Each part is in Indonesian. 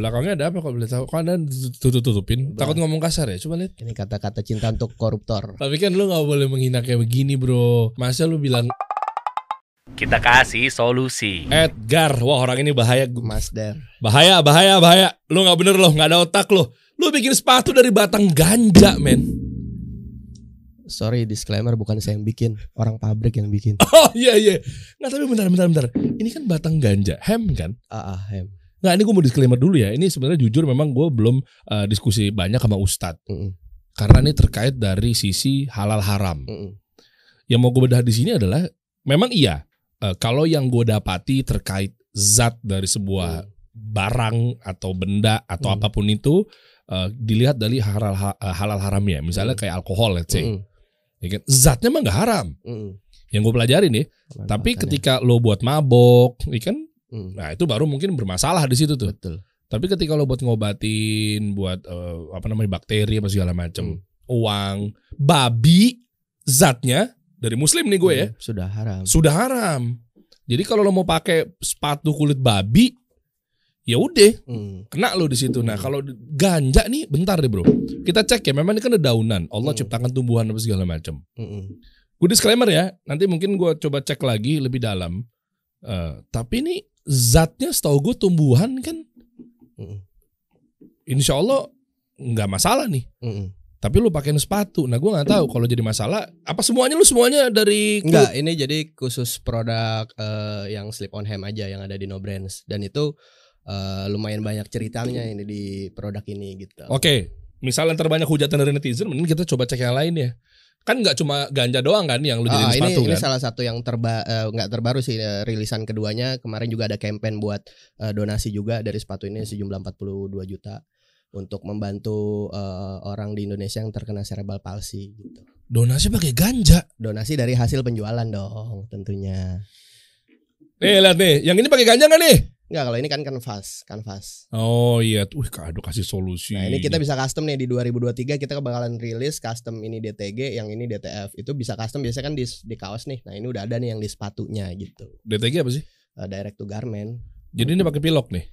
Belakangnya ada apa kok boleh tahu? Kan ada tutup-tutupin. Takut ngomong kasar ya? Coba lihat. Ini kata-kata cinta untuk koruptor. Tapi kan lu nggak boleh menghina kayak begini, Bro. Masa lu bilang Kita kasih solusi. Edgar, wah orang ini bahaya, Mas Der. bahaya, bahaya, bahaya. Lu nggak bener loh, nggak ada otak loh. Lu bikin sepatu dari batang ganja, men. Sorry disclaimer bukan saya yang bikin, orang pabrik yang bikin. Oh iya iya. Nggak tapi bentar bentar bentar. Ini kan batang ganja, hem kan? Ah, ah, hem. Nggak, ini gue mau disclaimer dulu ya. Ini sebenarnya jujur memang gue belum eh, diskusi banyak sama Ustadz. Mm-mm, Karena ini terkait dari sisi halal haram. mm-mm. Yang mau gue bedah di sini adalah memang iya. eh, kalau yang gue dapati terkait zat dari sebuah barang atau benda atau Hmm. apa pun itu eh, dilihat dari halal halal haramnya. Misalnya Hmm. kayak alkohol, let's say. Mm-mm, Ya kan? Zatnya mah nggak haram. mm-mm. Yang gue pelajarin nih. Tapi ketika lo buat mabok, ya kan, Mm, nah itu baru mungkin bermasalah di situ tuh. betul. Tapi ketika lo buat ngobatin, buat eh, apa namanya bakteri apa segala macam, Hmm. uang, babi, zatnya dari Muslim nih gue ya, Mm, Sudah haram. sudah haram. Jadi kalau lo mau pakai sepatu kulit babi, ya udah Mm, kena lo di situ. Nah kalau ganja nih, bentar deh bro, kita cek ya. Memang ini kan ada daunan. Allah Hmm. ciptakan tumbuhan apa segala macam. mm-mm. Gue disclaimer ya, nanti mungkin gue coba cek lagi lebih dalam. Eh, tapi ini zatnya setahu gue tumbuhan kan, Mm-mm. insya Allah nggak masalah nih. Mm-mm. Tapi lu pakein sepatu, nah gue nggak tahu kalau jadi masalah. Apa semuanya lu semuanya dari? Enggak, ini jadi khusus produk eh, yang slip on hem aja yang ada di No Brands dan itu eh, lumayan banyak ceritanya ini di produk ini gitu. Oke, misalnya terbanyak hujatan dari netizen, mending kita coba cek yang lain ya. Kan nggak cuma ganja doang kan yang lu jadiin Ah, ini sepatu ini kan? salah satu yang terba eh, nggak terbaru sih eh, rilisan keduanya kemarin juga ada campaign buat eh, donasi juga dari sepatu ini sejumlah 42 juta untuk membantu eh, orang di Indonesia yang terkena cerebral palsy gitu. Donasi pakai ganja. Donasi dari hasil penjualan dong tentunya. Nih lihat nih, yang ini pakai ganja nggak nih? Enggak kalau ini kan kanvas, kanvas. Oh iya, tuh kado kasih solusi. Nah, ini kita bisa custom nih di 2023 kita bakalan rilis custom ini DTG, yang ini DTF. Itu bisa custom biasanya kan di di kaos nih. Nah, ini udah ada nih yang di sepatunya gitu. DTG apa sih? Eh, direct to garment. Jadi ini pakai pilok nih.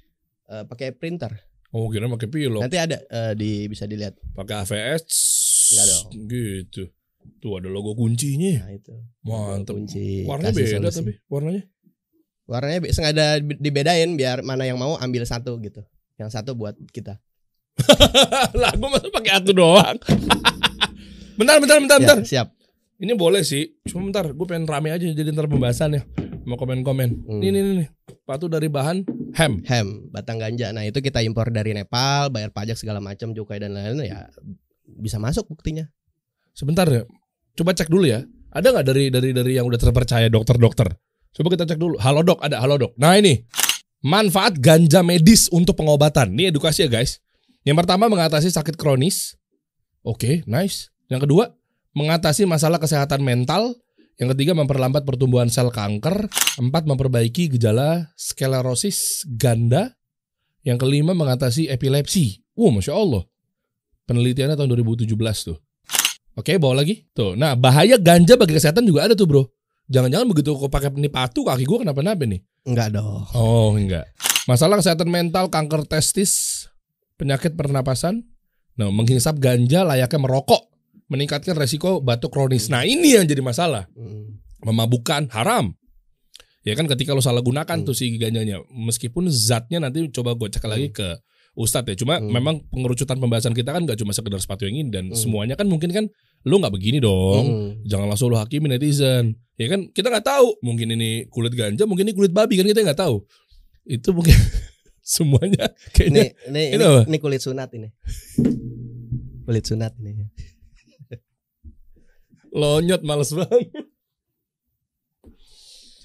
Eh, pakai printer. Oh kira pakai pilok, Nanti ada eh, di bisa dilihat. pakai AVS. Enggak dong. Gitu. Tuh ada logo kuncinya. Nah, itu. Mantep. Kunci Warnanya beda solusi. tapi warnanya. Warnanya sengaja dibedain biar mana yang mau ambil satu gitu. Yang satu buat kita. lah gue masa pakai atu doang. bentar, bentar, bentar, Ya, bentar. siap. Ini boleh sih, cuma bentar, gue pengen rame aja jadi ntar pembahasannya. Mau komen-komen. Hmm. Ini, ini, ini. Sepatu dari bahan hem. Hem, batang ganja. Nah, itu kita impor dari Nepal, bayar pajak segala macam, cukai dan lain-lain ya bisa masuk buktinya. Sebentar ya, coba cek dulu ya. Ada nggak dari dari dari yang udah terpercaya dokter-dokter? Coba kita cek dulu. Halo dok, ada halo dok. Nah ini manfaat ganja medis untuk pengobatan. Ini edukasi ya guys. Yang pertama mengatasi sakit kronis. Oke, nice. Yang kedua mengatasi masalah kesehatan mental. Yang ketiga memperlambat pertumbuhan sel kanker. Empat memperbaiki gejala sklerosis ganda. Yang kelima mengatasi epilepsi. Wow, masya Allah. Penelitiannya tahun 2017 tuh. Oke, bawa lagi. Tuh. Nah, bahaya ganja bagi kesehatan juga ada tuh, Bro. Jangan-jangan begitu kau pakai ini patu kaki gua kenapa-napa nih? Enggak dong. Oh, enggak. Masalah kesehatan mental, kanker testis, penyakit pernapasan. Nah, menghisap ganja layaknya merokok, meningkatkan resiko batuk kronis. Nah, ini yang jadi masalah. Mm. Memabukkan haram. Ya kan ketika lo salah gunakan Hmm. tuh si ganjanya, meskipun zatnya nanti coba gue cek lagi ke Ustadz ya. Cuma Hmm. memang pengerucutan pembahasan kita kan gak cuma sekedar sepatu yang ini dan Hmm. semuanya kan mungkin kan lo nggak begini dong. Mm. Jangan langsung lo hakimi netizen. Ya kan kita nggak tahu. Mungkin ini kulit ganja, mungkin ini kulit babi kan kita nggak tahu. Itu mungkin semuanya kayaknya ini Ini ini, apa? ini kulit sunat ini. Kulit sunat ini. lonyot males banget.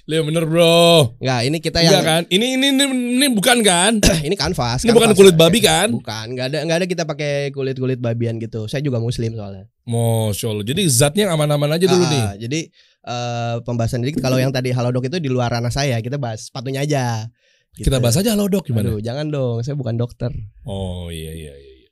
Lihat bener bro. Enggak, ini kita Enggak yang kan? Ini, ini ini ini bukan kan? ini kanvas. Ini bukan kulit babi kan? Bukan, enggak ada enggak ada kita pakai kulit-kulit babian gitu. Saya juga muslim soalnya. Masya Allah. Jadi zatnya aman-aman aja dulu Ah, nih. Jadi eh, pembahasan dikit kalau yang tadi halodoc itu di luar ranah saya, kita bahas sepatunya aja. Gitu. Kita bahas aja lo dok gimana? Aduh, jangan dong, saya bukan dokter. Oh iya iya iya. iya.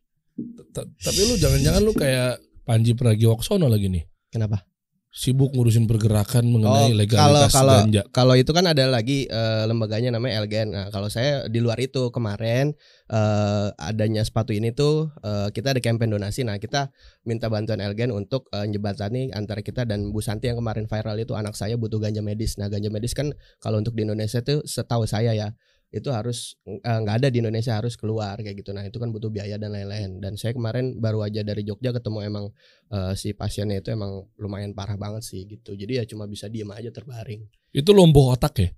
Tapi lu jangan-jangan lu kayak Panji Pragiwaksono lagi nih. Kenapa? Sibuk ngurusin pergerakan mengenai Oh, legalitas kalau- ganja. Kalau itu kan ada lagi eh, lembaganya namanya LGN. Nah, kalau saya di luar itu kemarin eh, adanya sepatu ini tuh eh, kita ada campaign donasi. Nah, kita minta bantuan LGN untuk eh, jembatani antara kita dan Bu Santi yang kemarin viral itu anak saya butuh ganja medis. Nah, ganja medis kan kalau untuk di Indonesia tuh setahu saya ya itu harus eh, nggak ada di Indonesia harus keluar kayak gitu. Nah, itu kan butuh biaya dan lain-lain. Dan saya kemarin baru aja dari Jogja ketemu emang eh, si pasiennya itu emang lumayan parah banget sih gitu. Jadi ya cuma bisa diem aja terbaring Itu lumpuh otak ya?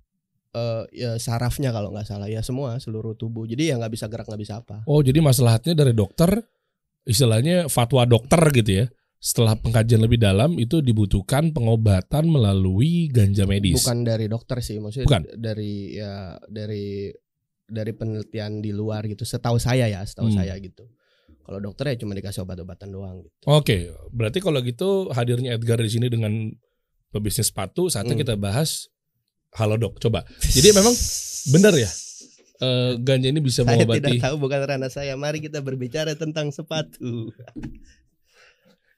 eh ya sarafnya kalau nggak salah ya semua seluruh tubuh jadi ya nggak bisa gerak nggak bisa apa Oh, jadi masalahnya dari dokter istilahnya fatwa dokter gitu ya. Setelah pengkajian lebih dalam itu dibutuhkan pengobatan melalui ganja medis. bukan dari dokter sih maksudnya Bukan. dari ya dari dari penelitian di luar gitu setahu saya ya setahu Hmm. saya gitu kalau dokter ya cuma dikasih obat-obatan doang gitu Oke, berarti kalau gitu hadirnya Edgar di sini dengan pebisnis sepatu, saatnya Hmm. kita bahas Halo Dok, coba. Jadi memang benar ya? eh, ganja ini bisa saya mengobati. tidak tahu bukan ranah saya mari kita berbicara tentang sepatu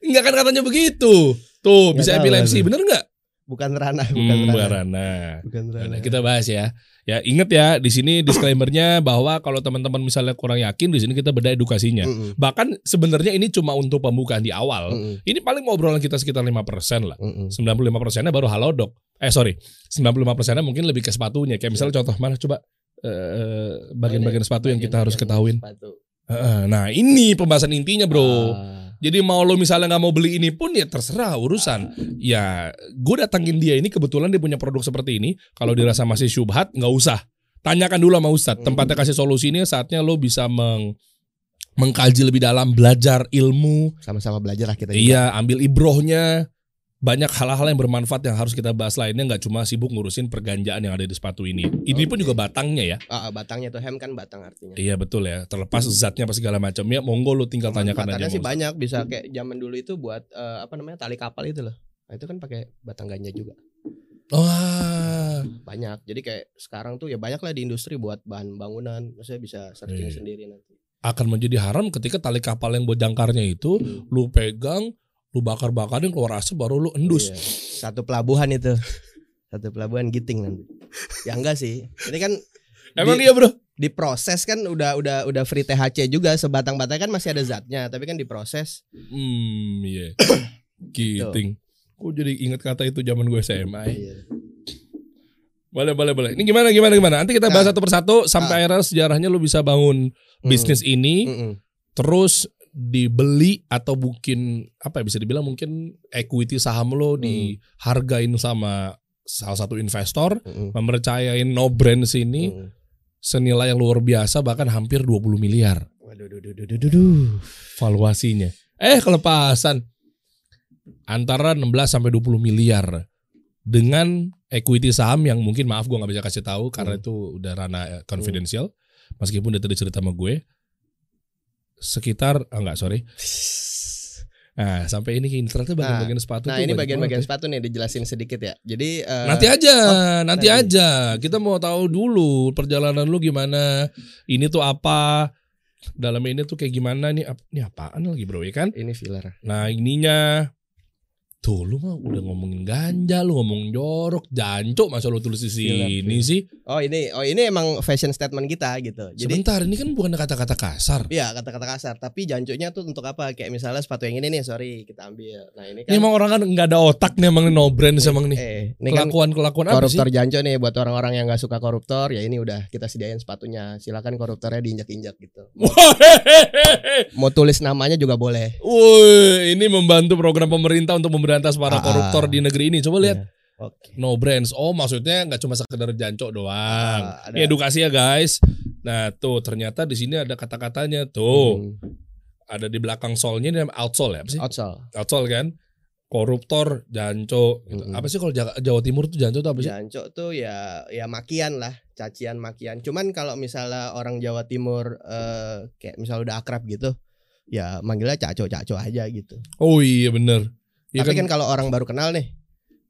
Enggak kan katanya begitu. Tuh, Nggak bisa tahu, epilepsi, bener nggak? bukan ranah bukan Hmm, ranah Barana. bukan ranah Nah, kita bahas ya. Ya ingat ya di sini disclaimernya bahwa kalau teman-teman misalnya kurang yakin di sini kita beda edukasinya. Mm-mm, Bahkan sebenarnya ini cuma untuk pembukaan di awal. mm-mm, Ini paling obrolan kita sekitar 5% lah. mm-mm. 95 persennya baru halodoc. Eh sorry, 95 persennya mungkin lebih ke sepatunya. Kayak misalnya contoh mana coba eh, bagian-bagian sepatu yang kita harus Bagian-bagian ketahuin. sepatu. Heeh, Nah ini pembahasan intinya bro. Ah, Jadi mau lo misalnya nggak mau beli ini pun ya terserah urusan. Ya gue datangin dia ini kebetulan dia punya produk seperti ini. Kalau dirasa masih syubhat nggak usah. Tanyakan dulu sama Ustadz. Hmm. Tempatnya kasih solusi ini saatnya lo bisa meng mengkaji lebih dalam, belajar ilmu, sama-sama belajar lah kita juga. Iya, ambil ibrohnya. Banyak hal-hal yang bermanfaat yang harus kita bahas lainnya nggak cuma sibuk ngurusin perganjaan yang ada di sepatu ini. Ini pun Oke. juga batangnya ya. Ah, batangnya tuh hem kan batang artinya. Iya betul ya. Terlepas zatnya apa segala macamnya, monggo lu tinggal tanyakan aja. Sih banyak bisa kayak zaman dulu itu buat eh, apa namanya tali kapal itu loh. Nah, itu kan pakai batang ganja juga. Wah, Banyak. Jadi kayak sekarang tuh ya banyak lah di industri buat bahan bangunan. Maksudnya bisa searching Iya. sendiri nanti. akan menjadi haram ketika tali kapal yang buat jangkarnya itu lu pegang, lu bakar-bakarin keluar asap baru lu endus. Iya. Satu pelabuhan itu. Satu pelabuhan giting nanti. Ya enggak sih. Ini kan Emang di- iya bro? diproses kan udah udah udah free THC juga sebatang-batang kan masih ada zatnya tapi kan diproses Hmm, iya. Giting. Kok jadi inget kata itu zaman gue SMA ya? Iya. Boleh, boleh, boleh. Ini gimana, gimana, gimana? Nanti kita bahas Nah. satu persatu sampai akhirnya sejarahnya lu bisa bangun Hmm. bisnis ini, Mm-mm. terus dibeli atau mungkin apa ya bisa dibilang mungkin equity saham lo Hmm. dihargain sama salah satu investor, Mm-mm. mempercayain no brand sini Mm-mm. senilai yang luar biasa bahkan hampir 20 miliar Waduh, duh, duh, duh, duh, duh, duh. valuasinya. Eh kelepasan antara 16 sampai 20 miliar dengan equity saham yang mungkin maaf gue nggak bisa kasih tahu karena Hmm. itu udah ranah eh, confidential meskipun dia tadi cerita sama gue sekitar ah, enggak sorry. Nah sampai ini ternyata bagian-bagian sepatu Nah ini bagian-bagian sepatu nih dijelasin sedikit ya. Jadi eh, nanti aja nanti nanti. aja. Kita mau tahu dulu perjalanan lu gimana. Ini tuh apa? Dalam ini tuh kayak gimana nih? Ini apaan lagi bro ya kan? Ini filler. Nah ininya Tuh lu mah udah ngomongin ganja Lu ngomong jorok Jancok masa lu tulis di sini gila. sih Oh ini oh ini emang fashion statement kita gitu. Jadi Sebentar ini kan bukan kata-kata kasar Iya kata-kata kasar. Tapi jancuknya tuh untuk apa? Kayak misalnya sepatu yang ini nih, sorry kita ambil. Nah ini Ini kan. emang orang kan nggak ada otak nih Emang no brand sih emang nih eh, ini kan Kelakuan-kelakuan apa sih koruptor jancuk nih buat orang-orang yang nggak suka koruptor. Ya ini udah kita sediain sepatunya. Silakan koruptornya diinjak-injak gitu. Mau tulis namanya juga boleh. Woi, ini membantu program pemerintah untuk memberantas para Ah, koruptor ah. di negeri ini. Coba lihat, Iya. Oke. no brands. Oh, maksudnya nggak cuma sekedar jancok doang. Ah, ada- Ini edukasi ya guys. Nah, tuh ternyata di sini ada kata-katanya tuh. Hmm, Ada di belakang solnya ini namanya outsole ya apa sih? outsole. Outsole kan? Koruptor, janco. gitu. Apa sih kalau Jawa, Jawa Timur tuh janco tuh apa sih? Jancok tuh ya ya makian lah, cacian makian. Cuman kalau misalnya orang Jawa Timur eh, kayak misalnya udah akrab gitu, ya manggilnya caco caco aja gitu. Oh iya bener. Iya Tapi kan, kalau orang baru kenal nih,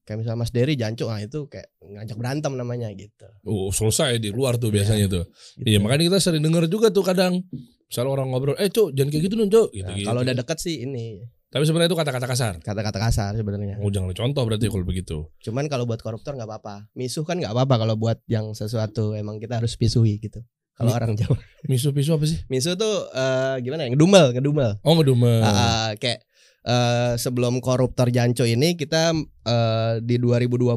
kayak misalnya Mas Dery jancok, nah itu kayak ngajak berantem namanya gitu. Oh, selesai di luar tuh Iya. biasanya tuh. Gitu. Iya makanya kita sering denger juga tuh kadang. Misalnya orang ngobrol, eh cuk jangan kayak gitu dong cuk. Gitu, Nah, gitu. kalau udah deket sih ini Tapi sebenarnya itu kata-kata kasar. kata-kata kasar sebenarnya. Oh, jangan contoh berarti kalau begitu. Cuman kalau buat koruptor nggak apa-apa. Misuh kan nggak apa-apa kalau buat yang sesuatu emang kita harus pisuhi gitu. Kalau orang Jawa. Misu-pisu apa sih? Misuh tuh eh, gimana ya? Ngedumel, ngedumel. Oh, ngedumel. Ah, kayak eh, sebelum koruptor Janco ini kita eh, di 2020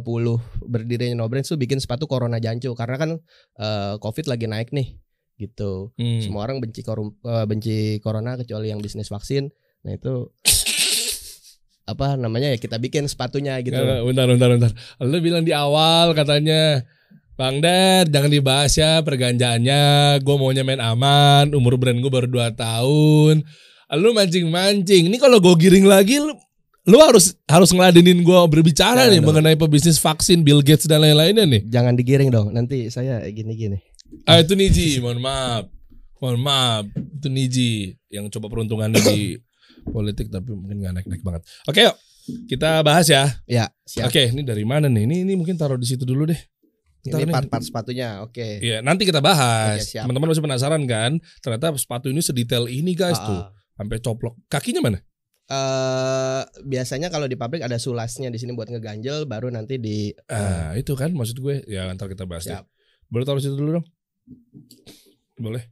berdirinya No Brands tuh bikin sepatu Corona Janco karena kan eh, Covid lagi naik nih gitu. Hmm. Semua orang benci korum, eh, benci corona kecuali yang bisnis vaksin. Nah itu apa namanya ya kita bikin sepatunya gitu. Nggak, bentar, bentar, bentar. Lu bilang di awal katanya Bang Der, jangan dibahas ya perganjaannya. Gue maunya main aman. Umur brand gue baru 2 tahun. Lu mancing-mancing. Ini kalau gue giring lagi, lu, lu harus harus ngeladenin gue berbicara Jangan nih dong. mengenai pebisnis vaksin, Bill Gates dan lain-lainnya nih. Jangan digiring dong. Nanti saya gini-gini. Ah itu Niji, mohon maaf. Mohon maaf. Itu Niji yang coba peruntungannya di politik tapi mungkin gak naik-naik banget. Oke yuk, kita bahas ya. Ya, siap. Oke, ini dari mana nih? Ini ini mungkin taruh di situ dulu deh. Ntar Ini part-part sepatunya. Oke. Iya, nanti kita bahas. Teman-teman masih penasaran kan? Ternyata sepatu ini sedetail ini guys Ah, tuh. Sampai coplok. Kakinya mana? Eh, biasanya kalau di pabrik ada sulasnya di sini buat ngeganjel baru nanti di Ah, itu kan maksud gue. Ya, ntar kita bahas deh. Siap. Boleh taruh situ dulu dong? Boleh.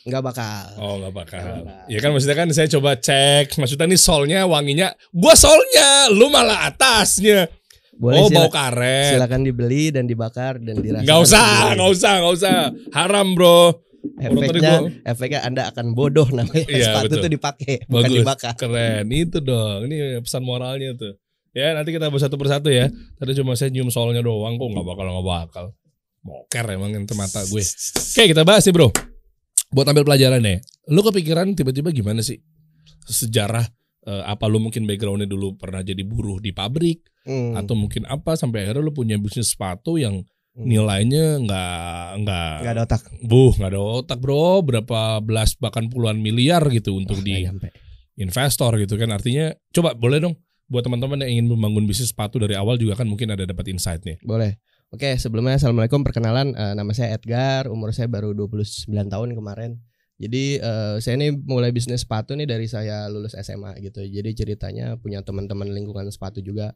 nggak bakal. Oh, nggak bakal. Nggak bakal. Ya kan maksudnya kan saya coba cek. Maksudnya nih solnya wanginya. Gua solnya, lu malah atasnya. Boleh oh, sila- bau karet. silakan dibeli dan dibakar dan dirasakan. Nggak usah, sendiri. nggak usah, nggak usah. Haram, Bro. Efeknya, gua- efeknya Anda akan bodoh namanya Iya, sepatu betul. itu dipakai bukan dibakar. Keren, itu dong. Ini pesan moralnya tuh. Ya nanti kita bahas satu persatu ya. Tadi cuma saya nyium soalnya doang kok nggak bakal nggak bakal. Moker emang ente mata gue. Oke kita bahas nih bro. Buat ambil pelajaran ya. Lu kepikiran tiba-tiba gimana sih sejarah eh, apa lu mungkin backgroundnya dulu pernah jadi buruh di pabrik Hmm. atau mungkin apa sampai akhirnya lu punya bisnis sepatu yang. Nilainya nggak nggak nggak ada otak. Buh nggak ada otak bro. Berapa belas bahkan puluhan miliar gitu untuk Wah, di investor gitu kan. Artinya coba boleh dong. Buat teman-teman yang ingin membangun bisnis sepatu dari awal juga kan mungkin ada dapat insight nih. Boleh. Oke sebelumnya assalamualaikum. Perkenalan eh, nama saya Edgar. Umur saya baru 29 tahun kemarin. Jadi eh, saya ini mulai bisnis sepatu nih dari saya lulus SMA gitu. Jadi ceritanya punya teman-teman lingkungan sepatu juga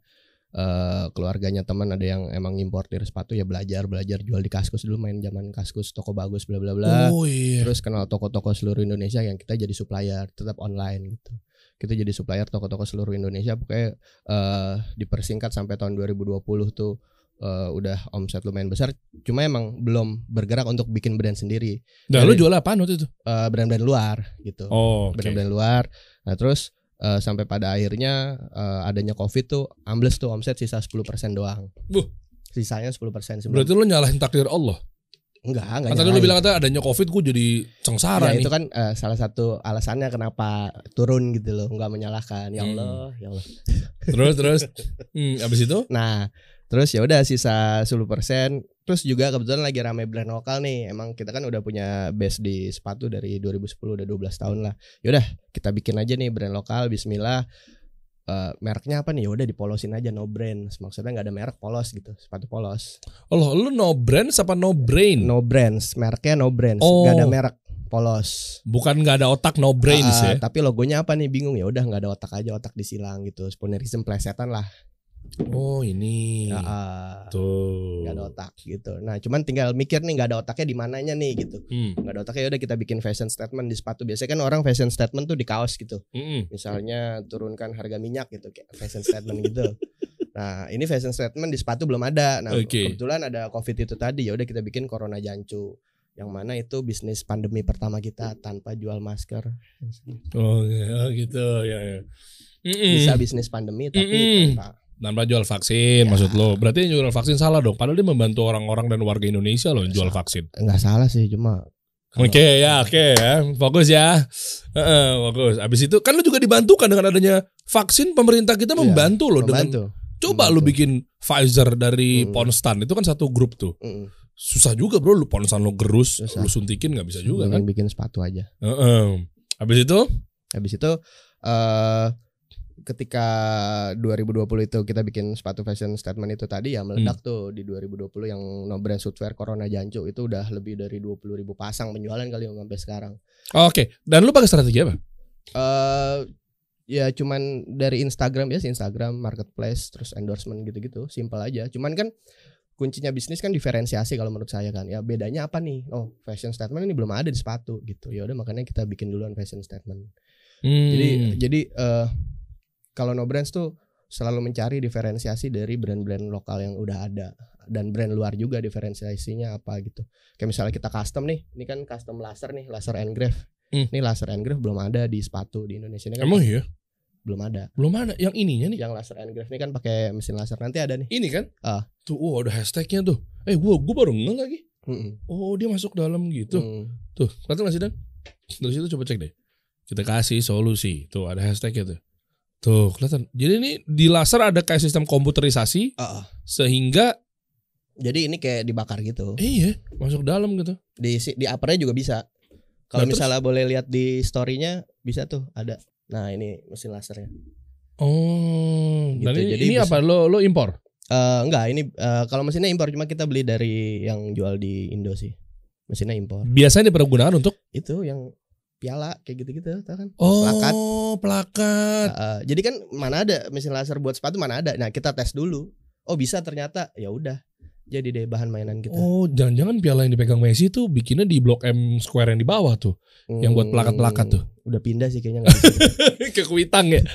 eh, keluarganya teman ada yang emang importir sepatu ya belajar belajar jual di kaskus dulu main zaman kaskus toko bagus bla bla bla. Oh iya. Terus kenal toko-toko seluruh Indonesia yang kita jadi supplier tetap online gitu. Kita jadi supplier toko-toko seluruh Indonesia pokoknya eh dipersingkat sampai tahun 2020 tuh eh, udah omset lumayan besar. Cuma emang belum bergerak untuk bikin brand sendiri. Nah, lu jual apaan waktu itu? Eh, brand-brand luar gitu. Oh oke. Brand-brand luar. Nah terus eh, sampai pada akhirnya eh, adanya covid tuh ambles tuh omset sisa 10% doang Buh. sisanya 10% sebenarnya berarti lu nyalahin takdir Allah enggak enggak kan tadi lu bilang kata adanya covid gue jadi cengsara Ya, nih itu kan eh, salah satu alasannya kenapa turun gitu loh, nggak menyalahkan. Ya Hmm. Allah, ya Allah. terus terus hmm, abis itu Nah, terus ya udah sisa 10%. Terus juga kebetulan lagi rame brand lokal nih. Emang kita kan udah punya base di sepatu dari 2010 udah 12 tahun lah. Ya udah, kita bikin aja nih brand lokal bismillah. Eh, mereknya apa nih? Ya udah dipolosin aja no brand. Maksudnya nggak ada merek polos gitu, sepatu polos. oh lu no brand apa no brain No brands, mereknya no brands, Oh. nggak ada merek polos. bukan nggak ada otak no brains Ah, ya Tapi logonya apa nih bingung ya udah nggak ada otak aja otak disilang gitu. Spoonerism plesetan lah. Oh ini Ah, ah, tuh nggak ada otak gitu. Nah cuman tinggal mikir nih nggak ada otaknya di mananya nih gitu. Hmm, Nggak ada otaknya ya udah kita bikin fashion statement di sepatu. Biasanya kan orang fashion statement tuh di kaos gitu. mm-mm. Misalnya turunkan harga minyak gitu kayak fashion statement gitu. Nah ini fashion statement di sepatu belum ada. Nah Oke. kebetulan ada covid itu tadi ya udah kita bikin corona jancu. Yang mana itu bisnis pandemi pertama kita tanpa jual masker. oh, iya, oh gitu ya, ya. Mm-mm. Bisa bisnis pandemi tapi Mm-mm. tanpa Tanpa jual vaksin Ya. maksud lo. Berarti yang jual vaksin salah dong. Padahal dia membantu orang-orang dan warga Indonesia loh yang jual vaksin. nggak salah sih cuma Oke ya, oke ya. Fokus ya. Heeh, fokus. Abis itu kan lu juga dibantu kan dengan adanya vaksin pemerintah kita Iya, membantu loh dengan membantu. coba lu membantu. bikin Pfizer dari Mm. Ponstan itu kan satu grup tuh. Mm-mm. Susah juga bro lu Ponstan lu gerus, Susah. lu suntikin nggak bisa juga Mending kan. bikin sepatu aja. Heeh. Abis itu Habis itu eh ketika 2020 itu kita bikin sepatu fashion statement itu tadi ya meledak Hmm. tuh di 2020 yang no brand footwear Corona Jancu itu udah lebih dari 20 ribu pasang penjualan kali sampai sekarang. oke. Dan lu pakai strategi apa? eh ya cuman dari Instagram ya Instagram marketplace terus endorsement gitu-gitu simpel aja cuman kan kuncinya bisnis kan diferensiasi kalau menurut saya kan ya bedanya apa nih oh fashion statement ini belum ada di sepatu gitu ya udah makanya kita bikin duluan fashion statement Hmm. jadi jadi eh, kalau no brands tuh selalu mencari diferensiasi dari brand-brand lokal yang udah ada dan brand luar juga diferensiasinya apa gitu kayak misalnya kita custom nih ini kan custom laser nih laser engrave Hmm. ini laser engrave belum ada di sepatu di Indonesia ini kan emang iya belum ada belum ada yang ininya nih. yang laser engrave ini kan pakai mesin laser nanti ada nih Ini kan? Ah. Tuh, oh ada hashtagnya tuh. Eh, gua gua baru ngeh lagi. Mm-mm. Oh, dia masuk dalam gitu. Mm. Tuh, kelihatan nggak sih Dan? Dari situ coba cek deh. Kita kasih solusi. Tuh ada hashtagnya tuh. Tuh, kelihatan. Jadi ini di laser ada kayak sistem komputerisasi Ah, ah. sehingga jadi ini kayak dibakar gitu iya, masuk dalam gitu. di di uppernya juga bisa kalau Nah, terus? misalnya boleh lihat di storynya bisa tuh ada nah ini mesin lasernya Oh, Gitu, ini, jadi ini bisa- apa? Lo lo impor? Eh enggak ini eh, kalau mesinnya impor cuma kita beli dari yang jual di Indo sih mesinnya impor Biasanya dipergunakan untuk itu yang piala kayak gitu-gitu tau kan oh, Plakat. plakat. Eh, jadi kan mana ada mesin laser buat sepatu mana ada nah kita tes dulu oh bisa ternyata ya udah jadi deh bahan mainan kita Oh, jangan-jangan piala yang dipegang Messi tuh bikinnya di Blok M Square yang di bawah tuh. yang buat plakat-plakat tuh. Hmm, udah pindah sih kayaknya. Ke Kuitang ya.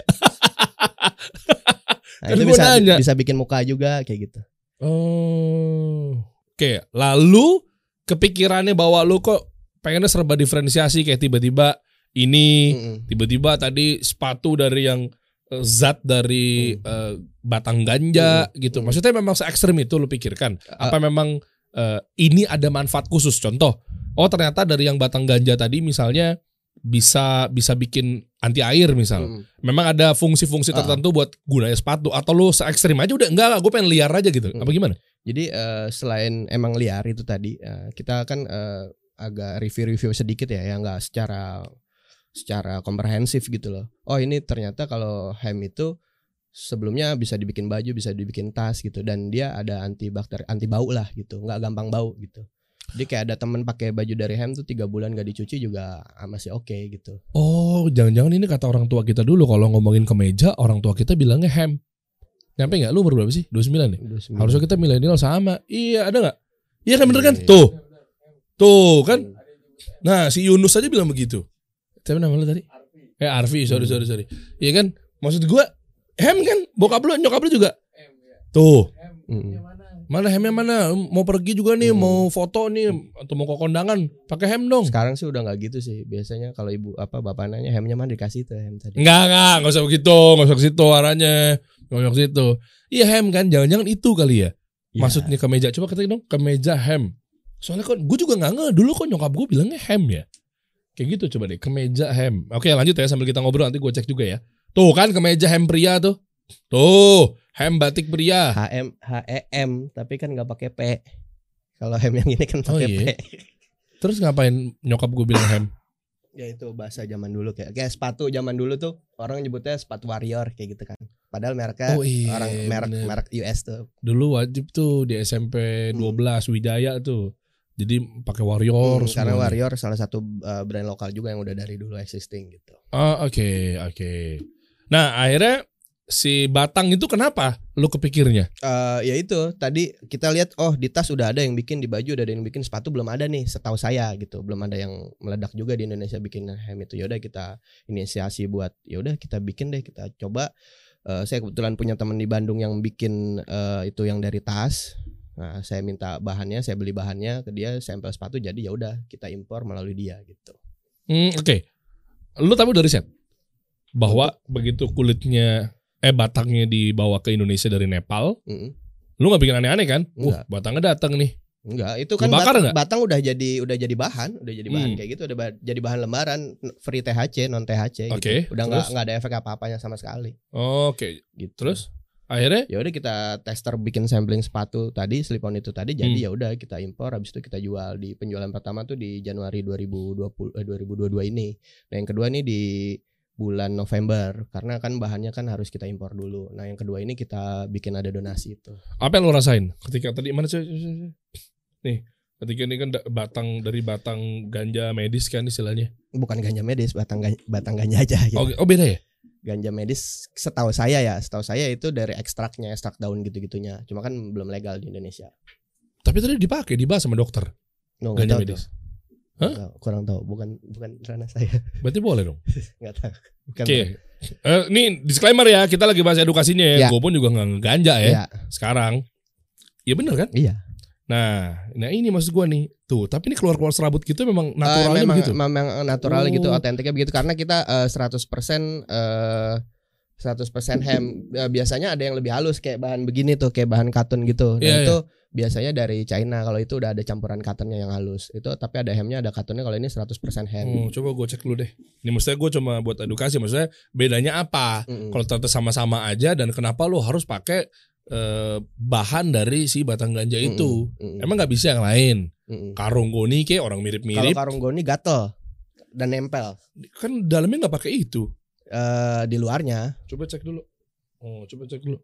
Nah, Kan itu bisa nanya. bisa bikin muka juga kayak gitu. Oh. Oke, lalu kepikirannya bahwa lu kok pengennya serba diferensiasi kayak tiba-tiba ini tiba-tiba tadi sepatu dari yang eh, zat dari eh, batang ganja gitu. Hmm. Maksudnya memang se ekstrem itu lu pikirkan? Apa memang eh, ini ada manfaat khusus? Contoh, oh ternyata dari yang batang ganja tadi misalnya bisa bisa bikin anti air misal. Mm. Memang ada fungsi-fungsi tertentu buat gunanya sepatu atau lu se ekstrem aja udah enggak gue pengen liar aja gitu. Hmm. Apa gimana? Jadi eh, selain emang liar itu tadi eh, kita kan eh, agak review-review sedikit ya yang enggak secara secara komprehensif gitu loh. Oh ini ternyata kalau hem itu sebelumnya bisa dibikin baju, bisa dibikin tas gitu dan dia ada anti bakteri, anti bau lah gitu, nggak gampang bau gitu. Jadi kayak ada temen pakai baju dari hem tuh tiga bulan gak dicuci juga masih oke gitu. Oh, jangan-jangan ini kata orang tua kita dulu kalau ngomongin kemeja, orang tua kita bilangnya hem. Nyampe nggak? Lu umur berapa sih? 29 nih. Udah sembilan. Harusnya kita milenial sama. Iya, ada nggak? Iya kan bener kan? Iya, iya. Tuh. Tuh kan. Nah, si Yunus aja bilang begitu. Siapa nama lu tadi? Eh Arfi, sorry sorry sorry. Iya kan? Maksud gua hem kan? Bokap lu, nyokap lu juga. Tuh. Mm. Mana hemnya mana? Mau pergi juga nih, Hmm. mau foto nih atau mau ke kondangan, pakai hem dong. Sekarang sih udah nggak gitu sih. Biasanya kalau ibu apa bapak nanya hemnya mana dikasih tuh hem tadi. Enggak, enggak, enggak usah begitu, enggak usah ke situ arahnya. Enggak usah ke situ. Iya hem kan, jangan-jangan itu kali ya. Iya. Maksudnya kemeja. Coba katakan dong, kemeja hem. Soalnya kok gue juga nggak ngeh dulu kok nyokap gue bilangnya hem ya. Kayak gitu coba deh, kemeja hem. Oke, lanjut ya sambil kita ngobrol nanti gue cek juga ya. Tuh kan kemeja hem pria tuh. Tuh, hem batik pria. HM HEM tapi kan nggak pakai P. Kalau hem yang ini kan Oh, pakai iya. P. Terus ngapain nyokap gue bilang hem? Ya itu bahasa zaman dulu kayak kayak sepatu zaman dulu tuh orang nyebutnya sepatu warrior kayak gitu kan. Padahal mereknya Oh iya, orang merek bener. merek US tuh. Dulu wajib tuh di SMP 12 Wijaya tuh. Jadi pakai warrior Hmm, karena warrior salah satu uh, brand lokal juga yang udah dari dulu existing gitu. Oh, oke, oke. Nah, akhirnya si Batang itu kenapa lu kepikirnya? Eh ya itu tadi kita lihat oh di tas udah ada yang bikin di baju udah ada yang bikin sepatu belum ada nih setahu saya gitu belum ada yang meledak juga di Indonesia bikin hem itu yaudah kita inisiasi buat yaudah kita bikin deh kita coba Eh, saya kebetulan punya teman di Bandung yang bikin eh, itu yang dari tas nah saya minta bahannya saya beli bahannya ke dia sampel sepatu jadi ya udah kita impor melalui dia gitu Hmm, oke. Lu tahu dari set bahwa begitu kulitnya eh batangnya dibawa ke Indonesia dari Nepal, Mm-mm. lu nggak bikin aneh-aneh kan? Enggak. Wah, batangnya datang nih. Enggak, itu kan Dibakar bat- batang udah jadi udah jadi bahan, udah jadi bahan Hmm. kayak gitu, udah ba- jadi bahan lembaran free THC, non THC Oke, gitu. Udah nggak nggak ada efek apa-apanya sama sekali. Oke. Gitu. Terus akhirnya ya udah kita tester bikin sampling sepatu tadi, slip on itu tadi jadi Hmm. ya udah kita impor habis itu kita jual di penjualan pertama tuh di Januari 2020 eh, 2022 ini. Nah, yang kedua nih di bulan November karena kan bahannya kan harus kita impor dulu. Nah, yang kedua ini kita bikin ada donasi itu. apa yang lu rasain ketika tadi mana sih? Nih, ketika ini kan batang dari batang ganja medis kan istilahnya. Bukan ganja medis, batang ganja, batang ganja aja gitu. Oh, oh beda ya? Ganja medis setahu saya ya, setahu saya itu dari ekstraknya, ekstrak daun gitu-gitunya. Cuma kan belum legal di Indonesia. Tapi tadi dipakai dibahas sama dokter No, ganja tahu medis. Hah? Kurang tahu, bukan bukan ranah saya. Berarti boleh dong. Nggak tahu. Oke. Eh, ini disclaimer ya, kita lagi bahas edukasinya ya. Ya. Gue pun juga nggak ganja ya Iya, sekarang. Iya bener kan? iya. Nah, nah ini maksud gua nih. Tuh, tapi ini keluar-keluar serabut gitu memang Eh, naturalnya memang, begitu. memang natural Oh. gitu, otentiknya begitu karena kita eh, 100% eh 100% hem. Biasanya ada yang lebih halus kayak bahan begini tuh, kayak bahan katun gitu. Nah, Iya, itu biasanya dari China. Kalau itu udah ada campuran katunnya yang halus. Itu tapi ada hemnya, ada katunnya. Kalau ini 100% hem. Oh, coba gue cek dulu deh. Ini maksudnya gue cuma buat edukasi. Maksudnya bedanya apa? Mm-mm. Kalau ternyata sama-sama aja dan kenapa lo harus pakai eh, bahan dari si batang ganja itu? Mm-mm. Emang nggak bisa yang lain? Mm-mm. Karung goni kayak orang Kalau mirip-mirip. karung goni gatel dan nempel Kan dalamnya nggak pakai itu. eh di luarnya. Coba cek dulu. Oh, coba cek dulu.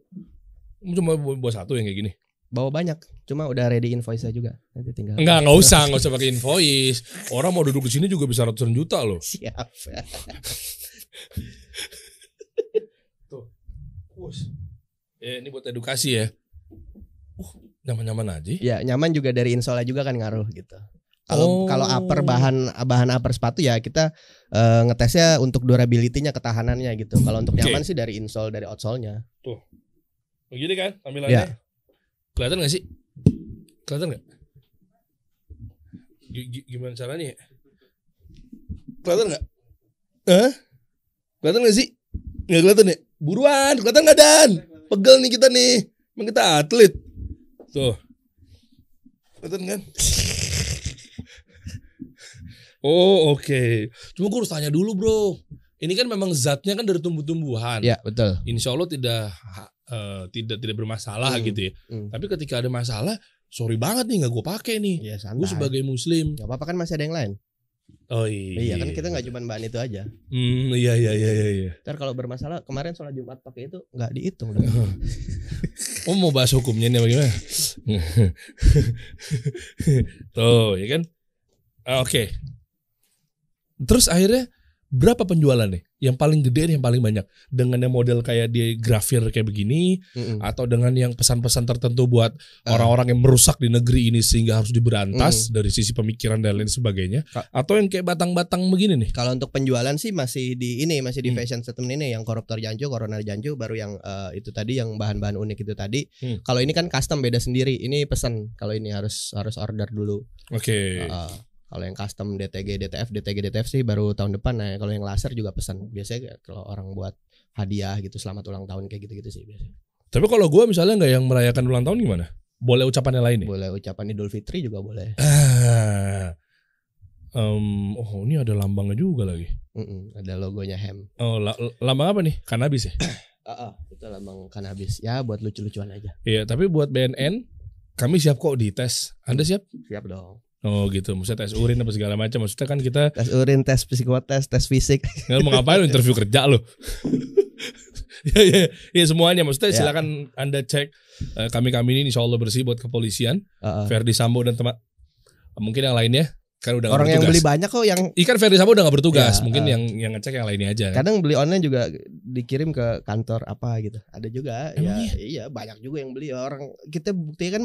Cuma buat satu yang kayak gini. Bawa banyak, cuma udah ready invoice juga. Nanti tinggal. Enggak, nggak usah, nggak usah pakai invoice. Orang mau duduk di sini juga bisa ratusan juta loh. Siap. Bos. Ya, ini buat edukasi ya. Uh, nyaman-nyaman aja. Ya nyaman juga dari insolnya juga kan ngaruh gitu. Kalau Oh. kalau upper bahan bahan upper sepatu ya kita eh, ngetesnya untuk durability-nya ketahanannya gitu. Kalau untuk nyaman sih dari insole dari outsole-nya. Begini kan tampilannya. Ya. Kelihatan gak sih? Kelihatan gak? G- g- gimana caranya ya? Kelihatan gak? Hah? Kelihatan gak sih? Gak kelihatan ya? Buruan, kelihatan gak Dan? Pegel nih kita nih. Emang kita atlet. Tuh. Kelihatan kan? oh oke. Cuma gue harus tanya dulu bro. Ini kan memang zatnya kan dari tumbuh-tumbuhan. Ya betul. Insya Allah tidak eh, tidak tidak bermasalah Hmm, gitu ya. hmm. Tapi ketika ada masalah, sorry banget nih nggak gue pakai nih. Gue santai. sebagai muslim. Gak apa-apa kan masih ada yang lain. Oh iya. Iya kan kita nggak cuma bahan itu aja. Hmm, iya iya iya iya. iya. Ntar kalau bermasalah kemarin sholat Jumat pakai itu nggak dihitung dong. Oh mau bahas hukumnya nih bagaimana? Tuh ya kan. Ah, Oke. Terus akhirnya berapa penjualan nih? Yang paling gede nih, yang paling banyak dengan yang model kayak di grafir kayak begini Mm-mm. atau dengan yang pesan-pesan tertentu buat Ah. orang-orang yang merusak di negeri ini sehingga harus diberantas dari sisi pemikiran dan lain sebagainya Ka- atau yang kayak batang-batang begini nih Kalau untuk penjualan sih masih di ini masih di Hmm. fashion statement ini yang koruptor janju, coroner janju, baru yang eh, itu tadi yang bahan-bahan unik itu tadi. Hmm. Kalau ini kan custom beda sendiri. Ini pesan. Kalau ini harus harus order dulu. oke Uh, kalau yang custom DTG DTF DTG DTF sih baru tahun depan. Nah kalau yang laser juga pesan biasanya kalau orang buat hadiah gitu selamat ulang tahun kayak gitu-gitu sih biasanya. Tapi kalau gue misalnya nggak yang merayakan ulang tahun gimana? Boleh ucapan yang lain nih? Boleh ucapan Idul Fitri juga boleh. Ah. Em, oh ini ada lambangnya juga lagi. Mm-mm, ada logonya hem. Oh la- lambang apa nih? Kanabis ya? Ah, ah, itu lambang kanabis. Ya buat lucu-lucuan aja. Iya tapi buat BNN kami siap kok dites. Anda siap? Siap dong oh gitu. Maksudnya tes urin apa segala macam. Maksudnya kan kita tes urin tes psikotes tes fisik. Nggak mau ngapain interview kerja lo ya, ya, ya semuanya. Maksudnya Ya. silakan anda cek eh, kami kami ini insya Allah bersih buat kepolisian. Ah, ah. Ferdi Sambo dan teman mungkin yang lainnya. Kan udah orang yang beli banyak kok yang Ikan Ferdi Sambo udah gak bertugas, Ya, mungkin uh. yang yang ngecek yang lainnya aja. kadang beli online juga dikirim ke kantor apa gitu. Ada juga. Emang ya iya banyak juga yang beli. Orang kita buktinya kan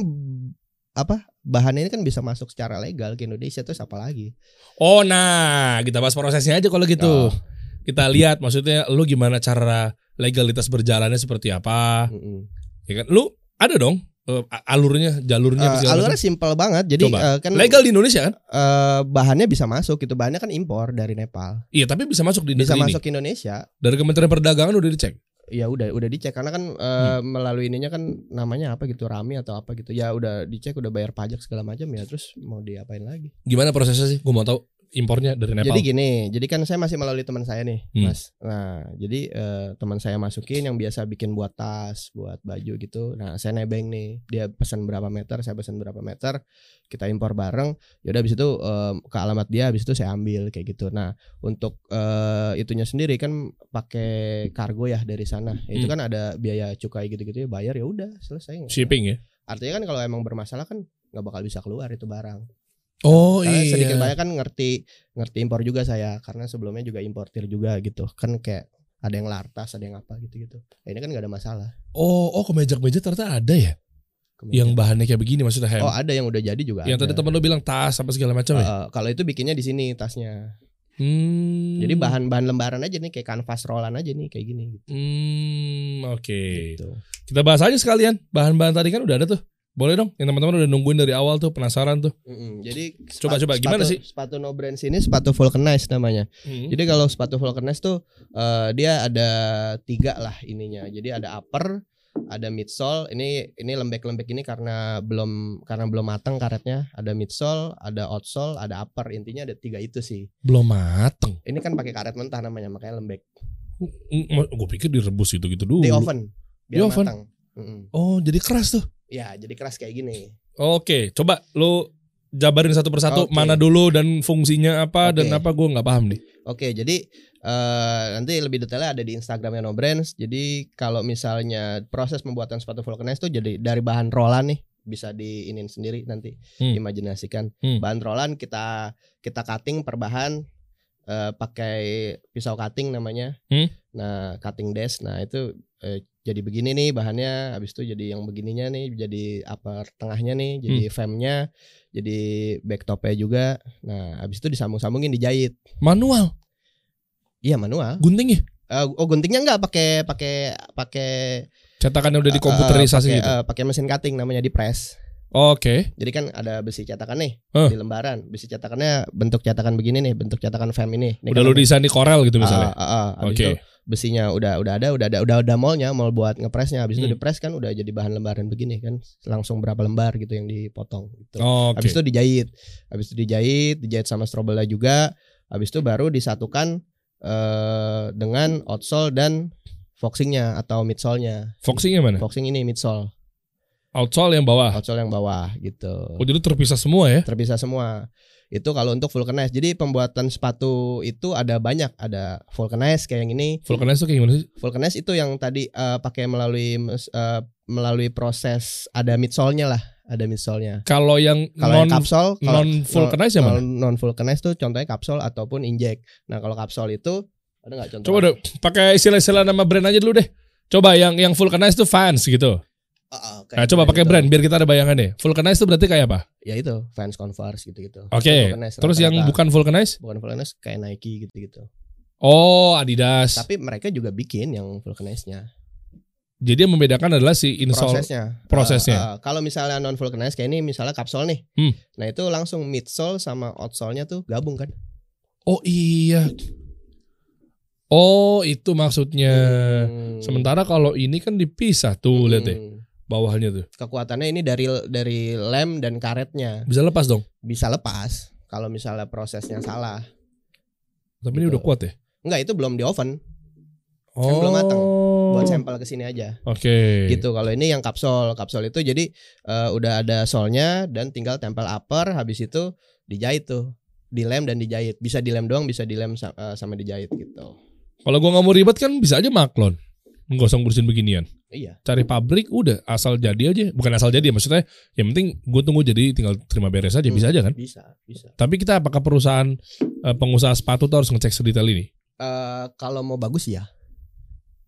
apa bahan ini kan bisa masuk secara legal ke Indonesia terus apa lagi Oh nah, kita bahas prosesnya aja kalau gitu. Oh. Kita lihat maksudnya lu gimana cara legalitas berjalannya seperti apa, Mm-mm. ya kan? Lu ada dong eh, alurnya, jalurnya segala alurnya simpel banget jadi Coba. eh, kan Legal di Indonesia kan? eh, bahannya bisa masuk gitu bahannya kan impor dari Nepal Iya, tapi bisa masuk di bisa negeri masuk ini. ke Indonesia Dari Kementerian Perdagangan udah dicek. Ya udah udah dicek. Karena kan eh, melalui ininya kan namanya apa gitu rami atau apa gitu. Ya udah dicek udah bayar pajak segala macam ya terus mau diapain lagi. Gimana prosesnya sih? Gue mau tahu impornya dari Nepal. Jadi gini, jadi kan saya masih melalui teman saya nih, Hmm. Mas. Nah, jadi eh, teman saya masukin yang biasa bikin buat tas, buat baju gitu. Nah, saya nebeng nih, dia pesan berapa meter, saya pesan berapa meter, kita impor bareng. Yaudah habis itu eh, ke alamat dia, habis itu saya ambil kayak gitu. Nah, untuk eh, itunya sendiri kan pakai kargo ya dari sana. Ya, Itu Hmm. kan ada biaya cukai gitu-gitu ya, bayar ya udah selesai. shipping ya. Artinya kan kalau emang bermasalah kan nggak bakal bisa keluar itu barang. Oh Karena sedikit iya. banyak kan ngerti ngerti impor juga saya karena sebelumnya juga importir juga gitu kan kayak ada yang lartas, ada yang apa gitu-gitu. Nah, ini kan nggak ada masalah. Oh, oh kemeja-kemeja ternyata ada ya? Kemeja. Yang bahannya kayak begini maksudnya Hem? Oh ada yang udah jadi juga. yang tadi ada. temen lu bilang tas apa segala macam ya? Eh, kalau itu bikinnya di sini tasnya. Hmm. Jadi bahan-bahan lembaran aja nih kayak kanvas rollan aja nih kayak gini gitu. Hmm, oke. Gitu. Kita bahas aja sekalian. Bahan-bahan tadi kan udah ada tuh. Boleh dong, yang teman-teman udah nungguin dari awal tuh, penasaran tuh. Mm-mm. Jadi Coba, sepa- coba, gimana sepatu- sih? Sepatu no brands ini sepatu vulcanize namanya. Hmm. Jadi kalau sepatu vulcanize tuh eh, dia ada tiga lah ininya. Jadi ada upper, ada midsole. Ini ini lembek-lembek ini karena belum karena belum matang karetnya. Ada midsole, ada outsole, ada upper. Intinya ada tiga itu sih. Belum mateng. Ini kan pakai karet mentah namanya makanya lembek. Gue pikir direbus gitu-gitu dulu. Di oven. Di Biar oven? matang. Mm-mm. Oh, jadi keras tuh. Ya, jadi keras kayak gini. Oke, coba lu jabarin satu persatu Oke. mana dulu dan fungsinya apa dan Oke. apa gue nggak paham nih. Oke, jadi eh, nanti lebih detailnya ada di Instagramnya No Brands. Jadi kalau misalnya proses pembuatan sepatu vulcanize tuh jadi dari bahan rollan nih bisa diinin sendiri nanti Hmm. imajinasikan Hmm. bahan rollan kita kita cutting per bahan eh, pakai pisau cutting namanya Hmm. nah cutting desk nah itu eh, jadi begini nih bahannya habis itu jadi yang begininya nih jadi upper tengahnya nih jadi Hmm. femnya jadi back topnya juga nah habis itu disambung-sambungin dijahit Manual, Iya manual. gunting ya. Eh, oh guntingnya enggak pakai pakai pakai Cetakannya udah eh, dikomputerisasi pakai, gitu. eh, pakai mesin cutting namanya di press. Oke. Jadi kan ada besi cetakan nih Huh. di lembaran. Besi cetakannya bentuk cetakan begini nih, bentuk cetakan fem ini. Ini Udah kan lu desain di Corel gitu misalnya. Ah, ah. Habis Oke. itu besinya udah udah ada, udah ada, udah ada molnya, mol buat ngepresnya. Habis itu Hmm. dipres kan udah jadi bahan lembaran begini kan, langsung berapa lembar gitu yang dipotong. Gitu. Oke. Habis itu dijahit. Habis itu dijahit, dijahit sama strobelnya juga. Habis itu baru disatukan eh dengan outsole dan foxingnya atau midsole-nya. Foxingnya mana? Foxing ini midsole, Outsole yang bawah. outsole yang bawah gitu. Oh jadi terpisah semua ya? Terpisah semua. Itu kalau untuk vulcanize. Jadi pembuatan sepatu itu ada banyak, ada vulcanize kayak yang ini. Vulcanize tuh kayak gimana sih? Vulcanize itu yang tadi eh, pakai melalui eh, melalui proses ada midsole-nya lah, ada midsole-nya. Kalau yang Kalau non kapsul, kalau non vulcanize yang mana? non vulcanize tuh contohnya kapsul ataupun inject. Nah kalau kapsul itu ada nggak contoh? Coba deh pakai istilah-istilah nama brand aja dulu deh. Coba yang yang vulcanize tuh fans gitu. Kayak Nah, coba pakai gitu. brand biar kita ada bayangan deh. Vulcanize itu berarti kayak apa? Ya itu fans Converse gitu-gitu. Oke. Vulcanize Terus yang bukan vulcanize? bukan vulcanize kayak Nike gitu-gitu. Oh, Adidas. Tapi mereka juga bikin yang vulcanize-nya. Jadi yang membedakan adalah si install. prosesnya. prosesnya. Eh, eh, kalau misalnya non vulcanize kayak ini misalnya kapsul nih. Hmm. Nah, itu langsung midsole sama outsole-nya tuh gabung kan? Oh iya. Oh, itu maksudnya. Hmm. Sementara kalau ini kan dipisah tuh, lihat deh Hmm. Bawahnya tuh. Kekuatannya ini dari dari lem dan karetnya. Bisa lepas dong. Bisa lepas kalau misalnya prosesnya salah. Tapi ini Gitu. udah kuat ya. Enggak, itu belum di oven. Oh. belum matang. Buat sampel ke sini aja. Oke. Gitu. Kalau ini yang kapsul, kapsul itu jadi eh, udah ada solnya dan tinggal tempel upper habis itu dijahit tuh. Dilem dan dijahit. Bisa dilem doang, bisa dilem sa- eh, sama dijahit gitu. Kalau gua nggak mau ribet kan bisa aja maklon. Nggak usah ngurusin beginian. Iya. Cari pabrik udah asal jadi aja. Bukan asal jadi ya maksudnya. Yang penting gue tunggu jadi tinggal terima beres aja bisa aja kan. Bisa, bisa. Tapi kita apakah perusahaan eh, pengusaha sepatu tuh harus ngecek sedetail ini? Eh kalau mau bagus ya.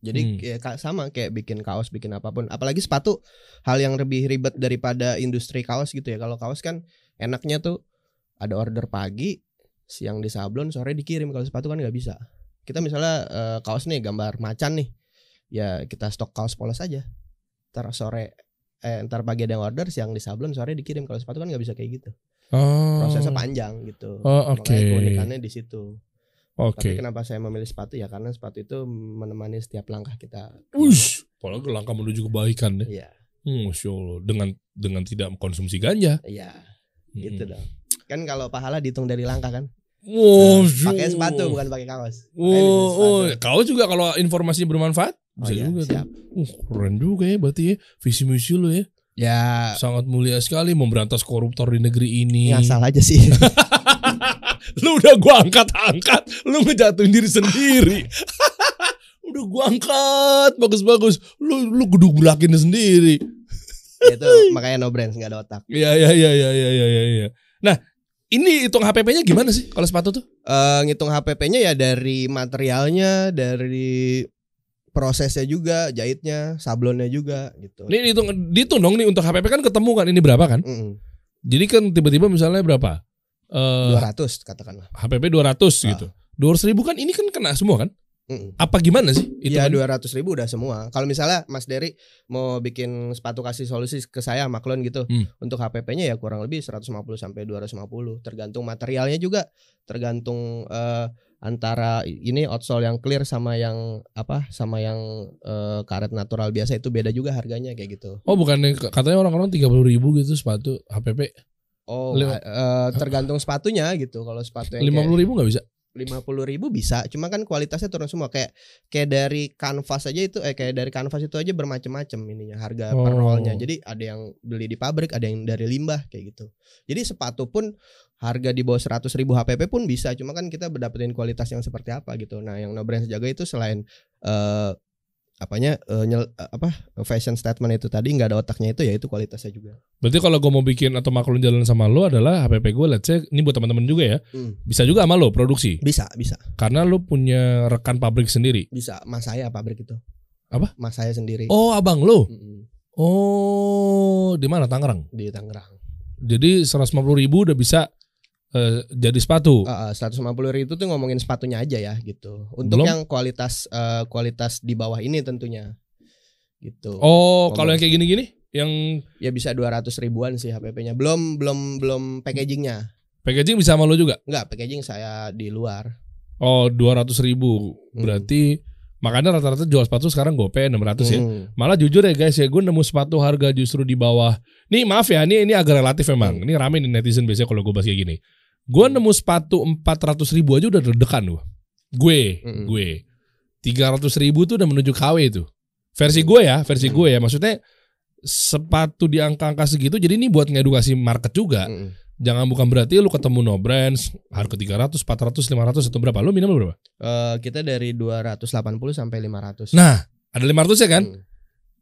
Jadi Hmm. ka- sama kayak bikin kaos, bikin apa pun. Apalagi sepatu hal yang lebih ribet daripada industri kaos gitu ya. Kalau kaos kan enaknya tuh ada order pagi, siang disablon, sore dikirim. Kalau sepatu kan nggak bisa. Kita misalnya eh, kaos nih gambar macan nih, ya kita stok kaos polos aja. Ntar sore, eh ntar pagi ada yang order, siang disablon, sore dikirim. Kalau sepatu kan nggak bisa kayak gitu. Oh. Prosesnya panjang gitu. Oh, oke. Makanya keunikannya di situ. Oke. Tapi kenapa saya memilih sepatu ya karena sepatu itu menemani setiap langkah kita. Ush, apalagi langkah menuju kebaikan deh. Iya, Hmm, Masya Allah. Dengan dengan tidak mengkonsumsi ganja. iya, Hmm. gitu dong. Kan kalau pahala dihitung dari langkah kan. Wow, Nah, pakai sepatu bukan pakai kaos. Oh, oh, kau juga kalau informasinya bermanfaat Oh bisa iya, juga. tuh. siap. Uh, keren juga ya berarti ya visi misi lo ya. Ya, Sangat mulia sekali memberantas koruptor di negeri ini. ngasal aja sih. Lu udah gua angkat-angkat, lu ngejatuhin diri sendiri. udah gua angkat, bagus-bagus. Lu lu gedug belakin sendiri. itu makanya no brands nggak ada otak. Iya iya iya iya iya iya iya. Nah, Ini hitung HPP-nya gimana sih kalau sepatu tuh? Eh, ngitung HPP-nya ya dari materialnya, dari prosesnya juga, jahitnya, sablonnya juga gitu. Ini hitung dihitung dong nih untuk HPP kan ketemu kan ini berapa kan? Mm-mm. Jadi kan tiba-tiba misalnya berapa? Eh 200 katakanlah. HPP 200 gitu. 200 ribu kan ini kan kena semua kan? Mm-mm. Apa gimana sih? Itu Ya kan? 200 ribu udah semua. Kalau misalnya Mas Dery mau bikin sepatu kasih solusi ke saya sama klon gitu, Hmm. untuk HPP-nya ya kurang lebih 150 sampai 250, tergantung materialnya juga, tergantung eh, antara ini outsole yang clear sama yang apa, sama yang eh, karet natural biasa itu beda juga harganya kayak gitu. Oh bukan katanya orang-orang 30 ribu gitu sepatu HPP Oh, Lima- eh, tergantung sepatunya gitu. Kalau sepatu yang 50 ribu nggak bisa? Lima puluh ribu bisa, cuma kan kualitasnya turun semua kayak kayak dari kanvas aja itu eh kayak dari kanvas itu aja bermacam-macam ininya harga per Oh. rollnya. Jadi ada yang beli di pabrik, ada yang dari limbah kayak gitu. Jadi sepatu pun harga di bawah 100 ribu HPP pun bisa, cuma kan kita dapetin kualitas yang seperti apa gitu. Nah yang no brand jaga itu selain eh apanya eh, nyel- eh, apa fashion statement itu tadi nggak ada otaknya itu ya itu kualitasnya juga. Berarti kalau gue mau bikin atau maklum jalan sama lo adalah HPP gue let's say ini buat teman-teman juga ya. Hmm. Bisa juga sama lo produksi. Bisa bisa Karena lo punya rekan pabrik sendiri. bisa. Mas saya pabrik itu. Apa? Mas saya sendiri. Oh, abang lo. Mm-mm. Oh, di mana Tangerang? di Tangerang. Jadi 150 ribu udah bisa eh, jadi sepatu. Uh, seratus ribu tuh ngomongin sepatunya aja ya gitu. Untuk Belum? yang kualitas eh, kualitas di bawah ini tentunya gitu. Oh, ngomong. kalau yang kayak gini-gini, yang Ya bisa 200 ribuan sih HPP-nya. Belum belum belum packagingnya. packaging bisa sama lo juga. Enggak, packaging saya di luar. Oh, 200 ribu. Hmm. Berarti makanya rata-rata jual sepatu sekarang gope 600 ya. Hmm. Malah jujur ya guys ya, gue nemu sepatu harga justru di bawah. Nih maaf ya, ini ini agak relatif memang. Hmm. Ini rame nih netizen biasanya kalau gue bahas kayak gini. Gue nemu sepatu 400 ribu aja udah deg-degan gue. Gue, Mm-mm. gue. 300 ribu tuh udah menuju KW itu. Versi gue ya, versi Hmm. gue ya. Maksudnya sepatu di angka-angka segitu jadi ini buat ngedukasi market juga. Jangan bukan berarti lu ketemu no brands harga 300, 400, 500 atau berapa? Lu minimal berapa? Eh, kita dari 280 sampai 500. Nah, ada 500 ya kan? Mm.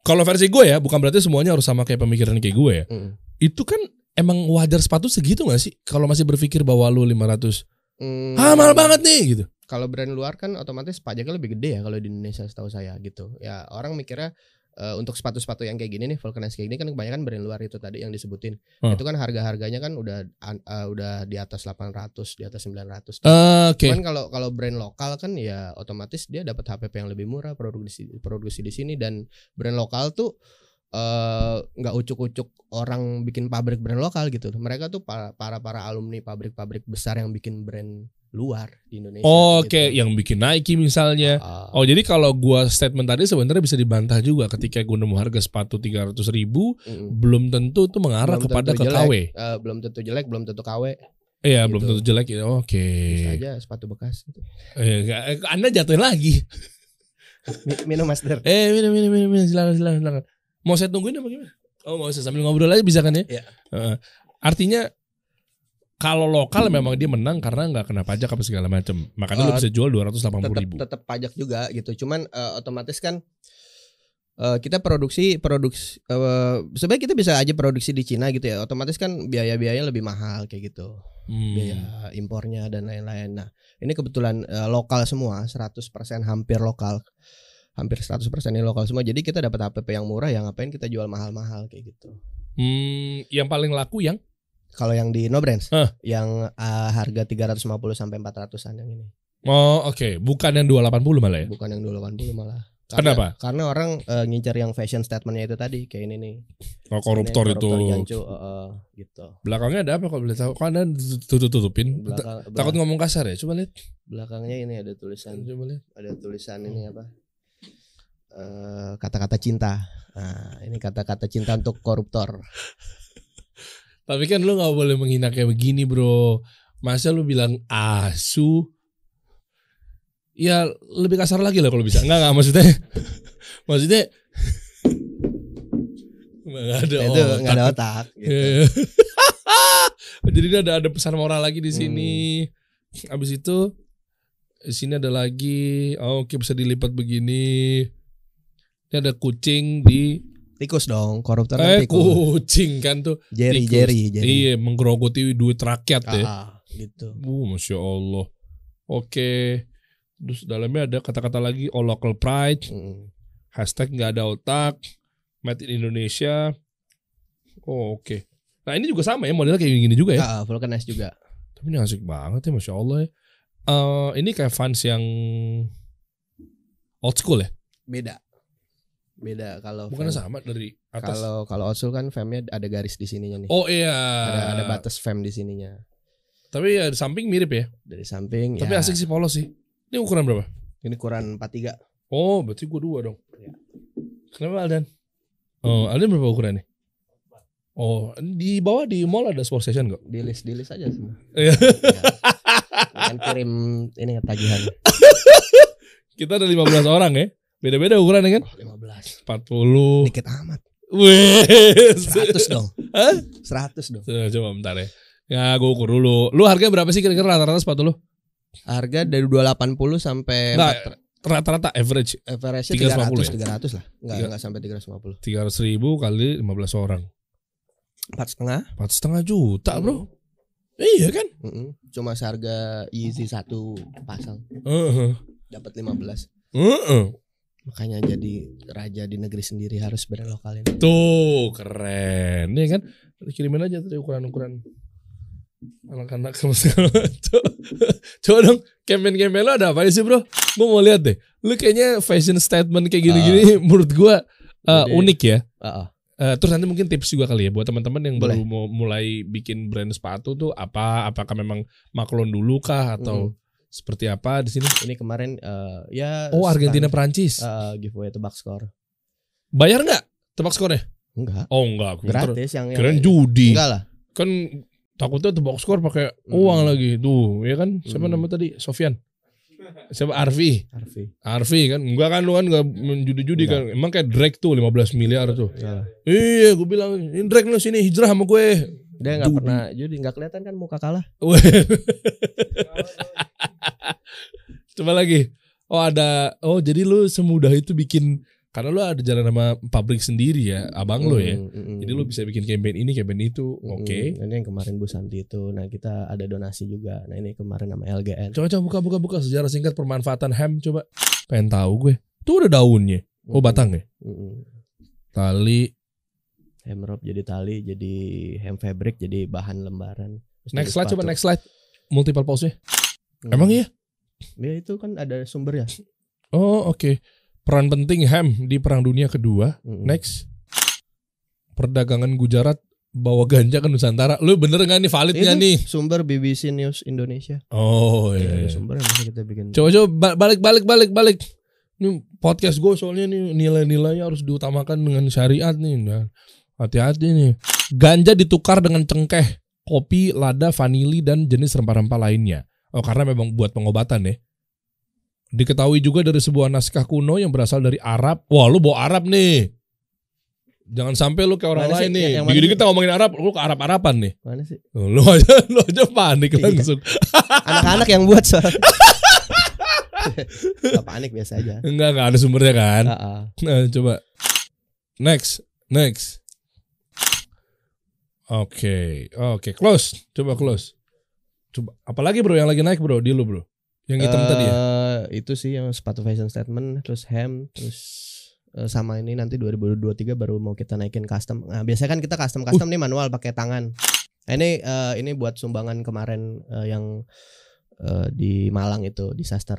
Kalau versi gue ya, bukan berarti semuanya harus sama kayak pemikiran kayak gue ya. Mm. Itu kan emang wajar sepatu segitu gak sih? Kalau masih berpikir bahwa lu 500, Mm. ah mahal banget nih gitu. kalau brand luar kan otomatis pajaknya lebih gede ya kalau di Indonesia setahu saya gitu. Ya orang mikirnya eh, untuk sepatu-sepatu yang kayak gini nih vulcanize kayak gini kan kebanyakan brand luar itu tadi yang disebutin. Hmm. Itu kan harga-harganya kan udah eh, udah di atas 800, di atas 900. Eh, Oke. Cuman kalau kalau brand lokal kan ya otomatis dia dapat HPP yang lebih murah produksi produksi di sini dan brand lokal tuh eh, nggak ucuk-ucuk orang bikin pabrik brand lokal gitu. Mereka tuh para para, para alumni pabrik-pabrik besar yang bikin brand luar di Indonesia. Oke, gitu. yang bikin Nike misalnya. Ah, Oh jadi kalau gua statement tadi sebenarnya bisa dibantah juga ketika gue nemu harga sepatu 300 ribu mm-mm. belum tentu itu mengarah Belum kepada ke jelek. KW. Eh, belum tentu jelek, belum tentu KW. Iya Gitu. belum tentu jelek ya. Oke. Bisa aja sepatu bekas. gitu. Eh, eh, anda jatuhin lagi. Mi- Minum master. Eh minum minum minum, minum. silakan silakan silakan. Mau saya tungguin apa gimana? Oh mau saya sambil ngobrol aja bisa kan ya? Iya. Heeh. artinya kalau lokal memang dia menang karena nggak kena pajak apa segala macam. Makanya lu Eh, bisa jual 280 tetap ribu. tetap pajak juga gitu. Cuman eh, otomatis kan eh, kita produksi produksi eh, sebenarnya kita bisa aja produksi di Cina gitu ya. Otomatis kan biaya-biayanya lebih mahal kayak gitu. Hmm. Biaya impornya dan lain-lain. Nah, ini kebetulan eh, lokal semua, 100% hampir lokal. Hampir 100% ini lokal semua. Jadi kita dapat HPP yang murah yang ngapain kita jual mahal-mahal kayak gitu. Hmm, yang paling laku yang Kalau yang di No Brands, Hah. yang eh, harga 350 sampai 400-an yang ini. Oh oke, bukan yang 280 malah ya? bukan yang 280 malah. Kenapa? Karena orang eh, ngincar yang fashion statementnya itu tadi kayak ini nih. Oh, koruptor Ini itu. jancu, eh, eh, gitu. Belakangnya ada apa kok boleh tahu? Kok anda tutup tutupin? Belakang, Takut ngomong kasar ya? Coba lihat. belakangnya ini ada tulisan Coba lihat. ada tulisan ini apa? Eh, kata-kata cinta. Nah, ini kata-kata cinta untuk koruptor. Tapi kan lu nggak boleh menghina kayak begini bro. Masa lu bilang asu? Ya lebih kasar lagi lah kalau bisa. Enggak enggak maksudnya. maksudnya. Enggak ada. itu otak. nggak ada otak. Gitu. Iya. Jadi ini ada ada pesan moral lagi di sini. Hmm. Habis itu di sini ada lagi. Oh, Oke bisa dilipat begini. Ini ada kucing di Tikus dong, koruptor kan Eh tikus. kucing kan tuh. Jerry, tikus. Jerry, Jerry. Iya, menggerogoti duit rakyat ya. Ah, gitu. Uh, masya Allah. Oke. Terus dalamnya ada kata-kata lagi, oh local pride, Mm. hashtag nggak ada otak, made in Indonesia. Oh oke. Nah ini juga sama ya modelnya kayak gini juga ya. Ah, vulcanize juga. Tapi ini asik banget ya, masya Allah ya. Eh, ini kayak fans yang old school ya. Beda. Beda kalau Bukannya fam- sama dari atas. Kalau kalau school kan famnya ada garis di sininya nih. Oh iya. Ada ada batas fam di sininya. Tapi ya di samping mirip ya. Dari samping Tapi ya. asik sih polos sih. Ini ukuran berapa? Ini ukuran 43. Oh, berarti gua dua dong. Iya. Kenapa Aldan? Oh, Aldan berapa ukurannya? Oh, di bawah di mall ada sport station kok. Di list di list aja semua. Iya. Ya. Kan kirim ini tagihan. Kita ada 15 orang ya. Beda-beda ukurannya kan? Oh, 15. 40. Dikit amat. Wih. 100 dong. Hah? 100 dong. Coba, coba bentar ya. Ya, gue ukur dulu. Lu harganya berapa sih kira-kira rata-rata sepatu lu? Harga dari 280 sampai Enggak, rata-rata average average 350 300 300 lah. Enggak enggak sampai 350. 300 ribu kali 15 orang. Empat setengah. Empat setengah juta bro. Iya kan? Mm-mm. Cuma seharga Yeezy satu pasang Heeh. dapat 15. Heeh. Makanya jadi raja di negeri sendiri harus brand lokal ini. Tuh keren, ya kan? Kirimin aja tuh ukuran-ukuran anak-anak sama segala. Coba dong, campaign-campaign lo ada apa sih bro? Gue mau lihat deh. Lu kayaknya fashion statement kayak gini-gini menurut gua uh, Jadi- unik ya. Heeh. Eh, terus nanti mungkin tips juga kali ya buat teman-teman yang Boleh. baru mau mulai bikin brand sepatu tuh apa? Apakah memang maklon dulu kah atau seperti apa di sini? Ini kemarin eh, ya Oh Argentina Prancis. eh, giveaway tebak skor. Bayar nggak tebak skornya? Enggak. Oh enggak, aku ntar- Gratis yang yang judi. Enggak lah. Kan takutnya tebak skor pakai Hmm. uang lagi tuh, ya kan? Siapa Hmm. nama tadi? Sofyan. Siapa Arfi? Harvey. Arfi kan? Enggak kan lu kan enggak menjudi-judi kan? Emang kayak Drake tuh 15 miliar tuh. Enggak lah. Iya, gue bilang ini Drake lu sini hijrah sama gue. Dia enggak pernah judi, enggak kelihatan kan muka kalah. Coba lagi. Oh ada. Oh jadi lu semudah itu bikin karena lu ada jalan sama pabrik sendiri ya, abang lu ya. Mm, mm, mm. Jadi lu bisa bikin campaign ini, campaign itu. Mm, Oke. Ini yang kemarin Bu Santi itu. Nah, kita ada donasi juga. Nah, ini kemarin nama LGN. Coba coba buka buka buka sejarah singkat pemanfaatan hem coba. Pengen tahu gue. Tuh ada daunnya. Oh Mm, batangnya. mm, mm. Tali. Hem rope jadi tali, jadi hem fabric, jadi bahan lembaran. Terus Next slide coba next slide. Multiple pause-nya. Hmm. Emang iya? Ya itu kan ada sumber ya. Oh oke. Peran penting hem di Perang Dunia Kedua. Mm, mm. Next. Perdagangan Gujarat bawa ganja ke Nusantara. Lu bener nggak nih valid nggak Itu nih? Sumber BBC News Indonesia. Oh Ya, iya. ada iya. sumber yang bisa kita bikin. Coba coba ba- balik balik balik balik. Ini podcast gue soalnya nih nilai-nilainya harus diutamakan dengan syariat nih. Hati-hati nih. Ganja ditukar dengan cengkeh, kopi, lada, vanili dan jenis rempah-rempah lainnya. Oh karena memang buat pengobatan ya. Diketahui juga dari sebuah naskah kuno yang berasal dari Arab. Wah lu bawa Arab nih. Jangan sampai lu kayak orang Mana sih? lain nih. Yang mana Dikit sih? kita ngomongin Arab, lu ke Arab-Araban nih. Mana sih? Lu aja, lu aja panik Iya. langsung. Anak-anak yang buat soal. Gak panik biasa aja. Enggak, enggak ada sumbernya kan. Ah, ah. Nah, coba. Next, next. Oke, oke, close. Coba close. Coba, apalagi bro yang lagi naik bro, di lu bro. Yang hitam tadi ya. Eh, Itu sih yang sepatu fashion statement, terus hem, terus eh, sama ini nanti 2023 baru mau kita naikin custom. Nah, biasanya kan kita custom custom nih manual pakai tangan. Nah, ini eh, ini buat sumbangan kemarin eh, yang eh, di Malang itu disaster.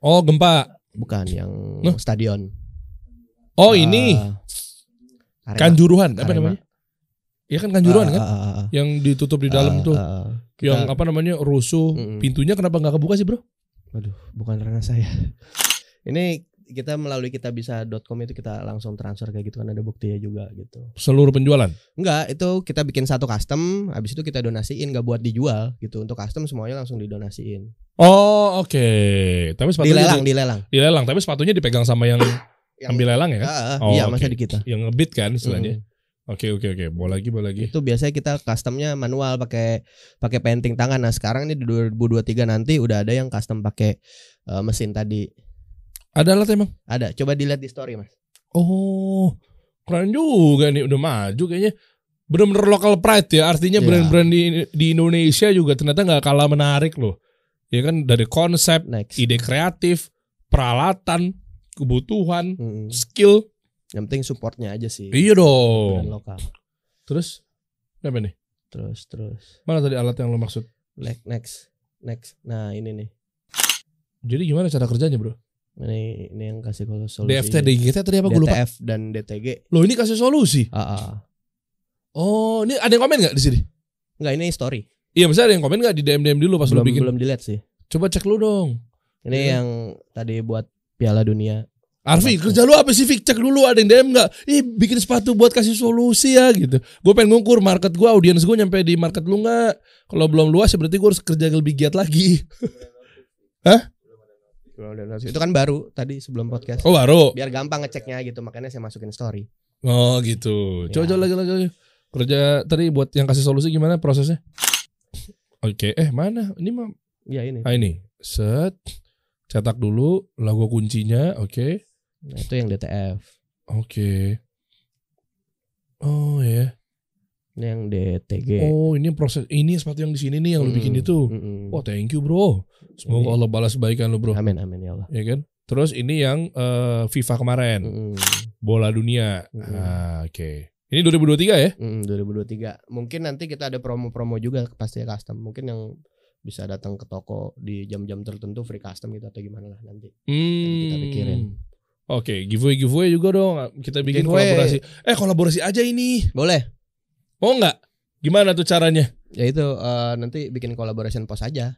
Oh gempa. Bukan yang Loh? stadion. Oh Eh, ini Arema. kanjuruhan apa Arema. namanya? Iya kan kanjuruhan Ah, kan? ah, ah. Yang ditutup di dalam tuh. Kita- Yang apa namanya rusuh. Mm-mm. Pintunya kenapa nggak kebuka sih bro? Waduh, bukan ranah saya. Ini kita melalui kita bisa.com itu kita langsung transfer kayak gitu kan ada buktinya juga gitu. Seluruh penjualan. Enggak, itu kita bikin satu custom, habis itu kita donasiin, nggak buat dijual gitu. Untuk custom semuanya langsung didonasiin. Oh oke. Tapi sepatunya Dilelang, di- dilelang. dilelang. Tapi sepatunya dipegang sama yang Yang- ambil lelang ya kan? Ah, Oh, iya, oke. masa di kita. Yang ngebit kan istilahnya. Mm. Oke oke oke. Mau lagi mau lagi. Itu biasanya kita customnya manual pakai pakai painting tangan. Nah, sekarang ini di 2023 nanti udah ada yang custom pakai eh, mesin tadi. Ada alat emang? Ada. Coba dilihat di story, Mas. Oh, Keren juga nih udah maju kayaknya. Bener-bener local pride ya. Artinya Iya. brand-brand di, di Indonesia juga ternyata nggak kalah menarik loh. Ya kan dari konsep, Next. ide kreatif, peralatan, kebutuhan, Mm. skill. Yang penting supportnya aja sih. Iya Brand dong. lokal. Terus apa nih? Terus terus. Mana tadi alat yang lo maksud? Next next next. Nah ini nih. Jadi gimana cara kerjanya bro? Ini ini yang kasih solusi. DFT, DGT tadi apa gue lupa? DTF dan DTG. Loh ini kasih solusi. Ah. Oh ini ada yang komen nggak di sini? Enggak ini story. Iya misalnya ada yang komen nggak di DM DM dulu pas lo belum bikin? belum dilihat sih. Coba cek lu dong. Ini Iya. yang tadi buat Piala Dunia. Arfi kerja lu apa sih Fik? Cek dulu ada yang DM nggak? Ih bikin sepatu buat kasih solusi ya gitu. Gue pengen ngukur market gue, audiens gue nyampe di market lu nggak? Kalau belum luas ya berarti gue harus kerja lebih giat lagi. Itu kan baru tadi sebelum podcast. Oh baru. Biar gampang ngeceknya gitu, makanya saya masukin story. Oh gitu. Coba Ya. coba lagi lagi. Kerja tadi buat yang kasih solusi gimana prosesnya? Oke, eh mana? Ini mah Ya ini. ah ini. Set. Cetak dulu logo kuncinya, oke. Nah, itu yang DTF. Oke. Oh ya. Ini yang DTG. Oh, ini proses ini sepatu yang di sini nih yang lu bikin Mm-mm, itu. mm-mm. Wah, thank you, Bro. Semoga Ini- Allah balas kebaikan lu, Bro. Amin amin ya Allah. Ya kan? Terus ini yang eh, FIFA kemarin, Mm-mm. bola dunia. Mm-mm. Ah, oke. Ini 2023 ya? Mm, 2023. Mungkin nanti kita ada promo-promo juga pasti custom. Mungkin yang bisa datang ke toko di jam-jam tertentu free custom gitu atau gimana lah nanti. Hmm. kita pikirin. Oke, giveaway giveaway juga dong. Kita bikin Giveaway. kolaborasi. Eh, kolaborasi aja ini. Boleh. Mau nggak? Gimana tuh caranya? Ya itu eh, nanti bikin collaboration post aja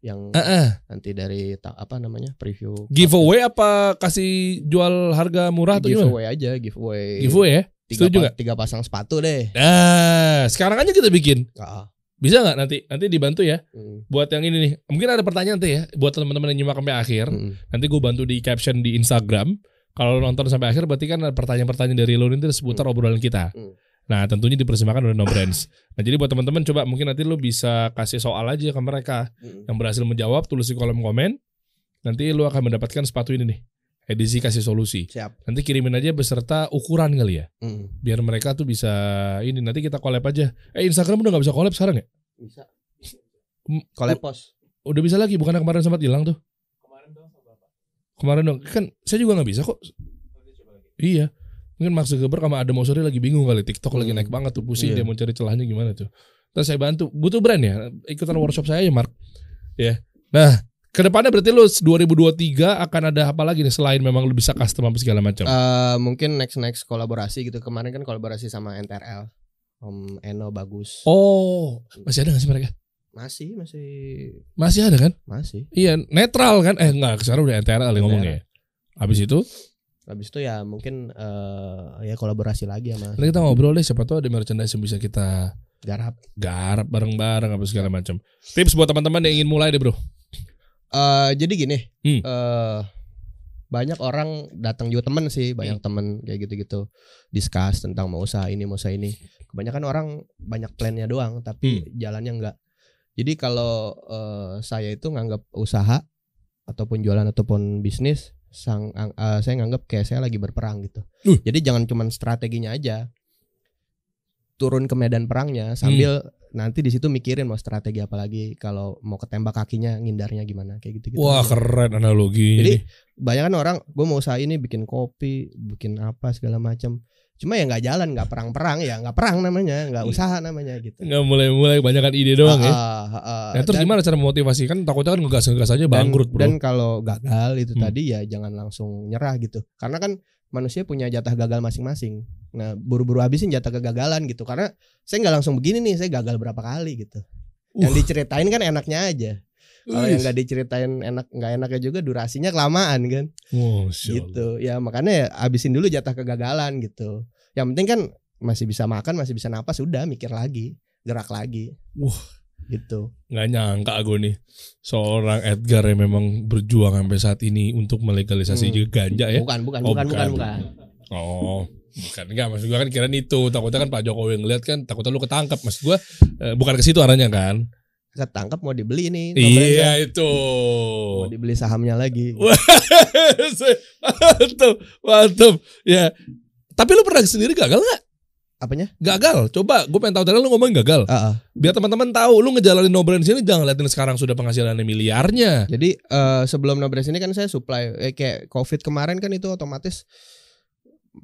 yang Ah, ah. nanti dari ta- apa namanya preview Giveaway apa kasih jual harga murah atau gimana? giveaway aja giveaway Giveaway ya? tiga, Setuju pa- nggak? tiga pasang sepatu deh Nah, sekarang aja kita bikin. Ah, Bisa nggak nanti? Nanti dibantu ya. mm, Buat yang ini nih. Mungkin ada pertanyaan tuh ya. Buat teman-teman yang nyimak sampai akhir. mm, Nanti gue bantu di caption di Instagram. Kalau lo nonton sampai akhir berarti kan pertanyaan-pertanyaan dari lo ini seputar obrolan kita. Hmm. Nah tentunya dipersembahkan oleh No Brands. Nah jadi buat teman-teman coba mungkin nanti lo bisa kasih soal aja ke mereka mm. yang berhasil menjawab tulis di kolom komen. Nanti lo akan mendapatkan sepatu ini nih. Edisi kasih solusi. siap Nanti kirimin aja beserta ukuran kali ya. Mm, Biar mereka tuh bisa ini nanti kita collab aja. Eh Instagram udah nggak bisa collab sekarang ya? bisa Hmm, collab post Udah bisa lagi bukannya kemarin sempat hilang tuh. Kemarin dong. Kan saya juga nggak bisa kok. Iya. Mungkin Mark Zuckerberg sama Adam Mosseri lagi bingung kali TikTok lagi Hmm. naik banget tuh pusing Iya. dia mau cari celahnya gimana tuh. Terus saya bantu. Butuh brand ya? Ikutan workshop saya ya Mark. Ya. Nah, ke depannya berarti lu 2023 akan ada apa lagi nih selain memang lu bisa custom apa segala macam. Eh, mungkin next next kolaborasi gitu kemarin kan kolaborasi sama NTRL Om Eno bagus oh, masih ada gak sih mereka? Masih masih Masih ada kan? masih Iya, netral kan? Eh enggak, sekarang udah NTRL yang ngomongnya. Habis itu, habis itu ya mungkin eh ya kolaborasi lagi sama nanti kita ngobrol deh siapa tahu ada merchandise yang bisa kita garap garap bareng-bareng apa segala macam. Tips buat teman-teman yang ingin mulai deh, Bro. Eh jadi gini, Hmm. eh banyak orang datang juga temen sih, banyak Hmm. temen kayak gitu-gitu, discuss tentang mau usaha ini mau usaha ini. Kebanyakan orang banyak plannya doang, tapi Hmm. jalannya enggak. Jadi kalau eh, saya itu nganggap usaha ataupun jualan ataupun bisnis, sang ang- eh, saya nganggap kayak saya lagi berperang gitu. Uh. Jadi jangan cuman strateginya aja, turun ke medan perangnya sambil Hmm. nanti di situ mikirin mau strategi apa lagi kalau mau ketembak kakinya ngindarnya gimana kayak gitu gitu Wah, keren analogi. Jadi, banyak kan orang gue mau usaha ini bikin kopi bikin apa segala macam cuma ya nggak jalan nggak perang-perang ya nggak perang namanya nggak Iya. usaha namanya gitu nggak mulai-mulai kebanyakan ide doang ya. Ah, ah, ah, Nah, terus dan- gimana cara memotivasi kan takutnya kan ngegas-ngegas aja dan, bangkrut, Bro. dan kalau gagal itu Hmm. tadi ya jangan langsung nyerah gitu karena kan manusia punya jatah gagal masing-masing nah buru-buru habisin jatah kegagalan gitu karena saya nggak langsung begini nih saya gagal berapa kali gitu yang Wah. diceritain kan enaknya aja kalau yang nggak diceritain enak nggak enaknya juga durasinya kelamaan kan Allah. gitu ya makanya ya habisin dulu jatah kegagalan gitu yang penting kan masih bisa makan masih bisa napas sudah mikir lagi gerak lagi Wah. gitu nggak nyangka gue nih seorang Edgar yang memang berjuang sampai saat ini untuk melegalisasi Hmm. juga ganja ya. bukan bukan Oh, bukan bukan bukan. Oh, bukan enggak maksud gue kan kirain itu. Takutnya kan Pak Jokowi ngeliat kan takutnya lu ketangkep. Maksud gue eh, bukan ke situ arahnya kan. Ketangkap mau dibeli nih Iya itu. mau dibeli sahamnya lagi mantap, mantap. Ya. Tapi lu pernah sendiri gagal nggak? Apanya? Gagal. Coba, gue pengen tahu tadi lu ngomong gagal. Ah, ah. Biar teman-teman tahu, lu ngejalanin no brand sini jangan liatin sekarang sudah penghasilannya miliarnya. Jadi eh, sebelum Nobres ini kan saya supply eh, kayak COVID kemarin kan itu otomatis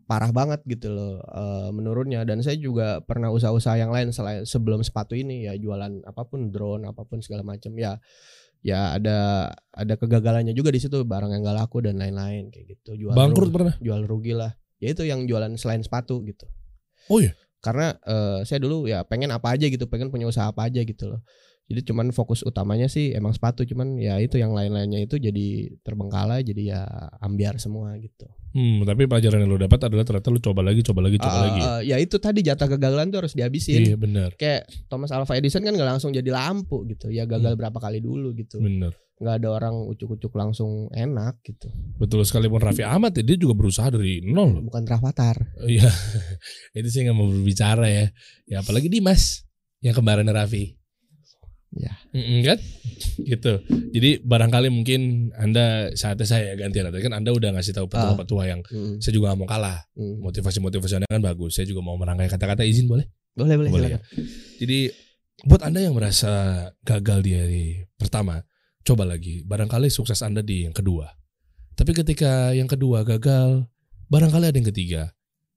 parah banget gitu loh eh, menurunnya. Dan saya juga pernah usaha-usaha yang lain selain sebelum sepatu ini ya jualan apa pun drone apa pun segala macam ya ya ada ada kegagalannya juga di situ barang yang gak laku dan lain-lain kayak gitu. Jual Bangkrut ru- pernah. jual rugi lah. Ya itu yang jualan selain sepatu gitu. Oh iya. karena eh, saya dulu ya pengen apa aja gitu pengen punya usaha apa aja gitu loh. Jadi cuman fokus utamanya sih emang sepatu cuman ya itu yang lain-lainnya itu jadi terbengkalai jadi ya ambiar semua gitu Hmm, tapi pelajaran yang lu dapat adalah ternyata lu coba lagi, coba lagi, coba Ah, lagi. ah, ya itu tadi jatah kegagalan tuh harus dihabisin Iya benar, kayak Thomas Alva Edison kan nggak langsung jadi lampu gitu ya gagal Hmm. berapa kali dulu gitu benar. nggak ada orang ucuk-ucuk langsung enak gitu Betul sekalipun Raffi Ahmad ya, dia juga berusaha dari nol. bukan Rafathar Iya, itu sih nggak mau berbicara ya. Ya apalagi Dimas yang kembarannya Raffi. Ya. Mm-mm, kan? Gitu. Jadi barangkali mungkin anda saatnya saya gantian. Tadi kan anda udah ngasih tahu petua-petua yang Mm, saya juga gak mau kalah. mm. Motivasi-motivasi anda kan bagus. Saya juga mau merangkai kata-kata izin boleh? boleh boleh, Boleh silakan. Jadi buat anda yang merasa gagal di hari pertama, coba lagi. Barangkali sukses anda di yang kedua. Tapi ketika yang kedua gagal, barangkali ada yang ketiga.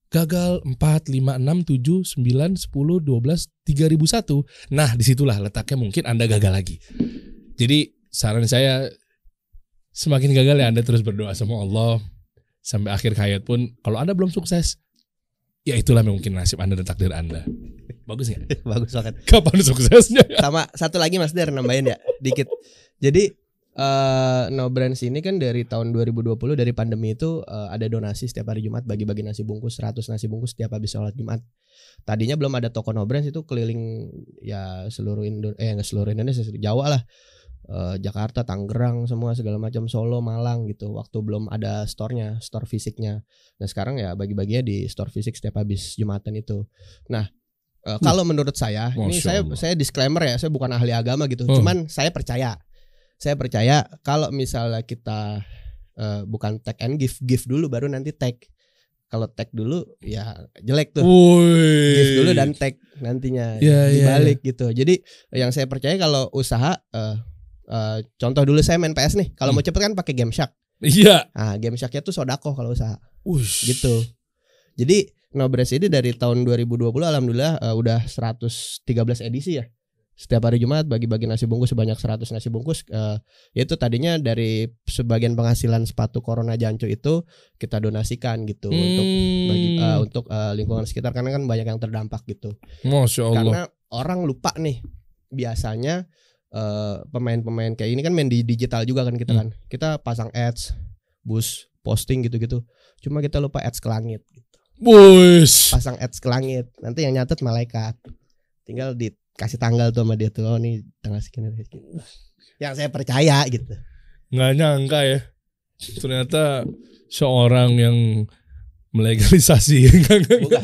Gagal 4, 5, 6, 7, 9, 10, 12, 3001. Nah di situlah letaknya mungkin anda gagal lagi. Jadi saran saya semakin gagal ya anda terus berdoa sama Allah. Sampai akhir hayat pun kalau anda belum sukses, ya itulah mungkin nasib anda dan takdir anda. Bagus nggak? bagus banget Kapan suksesnya? sama satu lagi Mas Der nambahin ya dikit jadi eh No Brands ini kan dari tahun 2020 dari pandemi itu eh, ada donasi setiap hari Jumat bagi-bagi nasi bungkus 100 nasi bungkus setiap habis sholat Jumat tadinya belum ada toko No Brands itu keliling ya seluruh Indo eh nggak seluruh Indonesia seluruh Jawa lah Eh, Jakarta, Tangerang, semua segala macam Solo, Malang gitu. Waktu belum ada store-nya, store fisiknya. Nah sekarang ya bagi-baginya di store fisik setiap habis Jumatan itu. Nah eh, kalau menurut saya, ini Masya saya Allah. saya disclaimer ya, saya bukan ahli agama gitu. Hmm. Cuman saya percaya, saya percaya kalau misalnya kita eh, bukan tag and give, give dulu baru nanti tag. Kalau tag dulu ya jelek tuh. Woi. Give dulu dan tag nantinya Iya, iya, dibalik gitu. Jadi yang saya percaya kalau usaha eh, eh, contoh dulu saya main PS nih. Kalau Hmm. mau cepet kan pakai Game Shark. Iya. Nah, Game Sharknya tuh sodako kalau usaha Ush. gitu. Jadi Nobres ini dari tahun 2020 alhamdulillah eh, udah 113 edisi ya. Setiap hari Jumat bagi-bagi nasi bungkus sebanyak 100 nasi bungkus eh, itu tadinya dari sebagian penghasilan sepatu Corona Jancu itu kita donasikan gitu untuk bagi Hmm. eh, untuk eh, lingkungan sekitar karena kan banyak yang terdampak gitu. Masya Allah. Karena orang lupa nih biasanya eh, pemain-pemain kayak ini kan main di digital juga kan kita Hmm. kan. Kita pasang ads, bus, posting gitu-gitu. Cuma kita lupa ads ke langit. gitu. Bus. Pasang ads ke langit. Nanti yang nyatet malaikat. Tinggal dikasih tanggal tuh sama dia tuh. Oh nih tanggal sekian gitu. Yang saya percaya gitu. Nggak nyangka ya. Ternyata seorang yang melegalisasi. Bukan.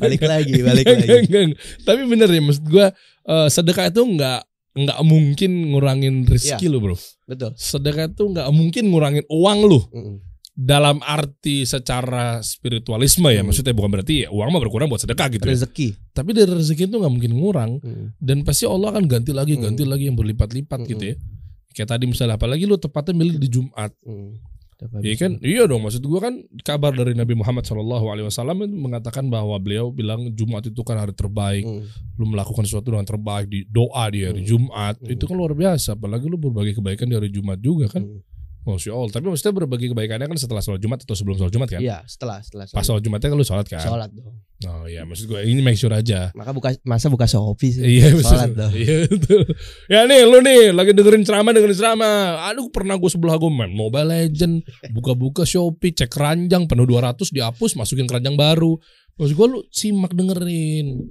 Balik lagi, balik lagi. Tapi bener ya maksud gua eh, sedekah itu enggak enggak mungkin ngurangin rezeki lu, Bro. Betul. Sedekah itu enggak mungkin ngurangin uang lu. Mm-mm. Dalam arti secara spiritualisme ya, Hmm. maksudnya bukan berarti ya, uang mah berkurang buat sedekah gitu. ya. Rezeki. Tapi dari rezeki itu nggak mungkin ngurang. Mm. dan pasti Allah akan ganti lagi Hmm. ganti lagi yang berlipat-lipat Hmm. gitu ya kayak tadi misalnya apalagi lu tepatnya milih di Jumat Mm. Iya kan iya dong maksud gua kan kabar dari Nabi Muhammad Shallallahu Alaihi Wasallam mengatakan bahwa beliau bilang Jumat itu kan hari terbaik Mm. lu melakukan sesuatu dengan terbaik di doa di hari Hmm. Jumat Hmm. itu kan luar biasa apalagi lu berbagi kebaikan di hari Jumat juga kan Mm. Masya Allah tapi maksudnya berbagi kebaikannya kan setelah sholat Jumat atau sebelum sholat Jumat kan Iya, setelah setelah pas sholat Jumatnya kan lu sholat kan sholat dong. oh iya maksud gua ini make sure aja Maka buka masa buka Shopee sih. Iya. Sholat dong. Iya betul. Ya nih lu nih lagi dengerin ceramah dengerin ceramah. Aduh pernah gue sebelah gue main Mobile Legend, buka-buka Shopee, cek keranjang penuh 200 dihapus, masukin keranjang baru. Maksud gue lu simak dengerin.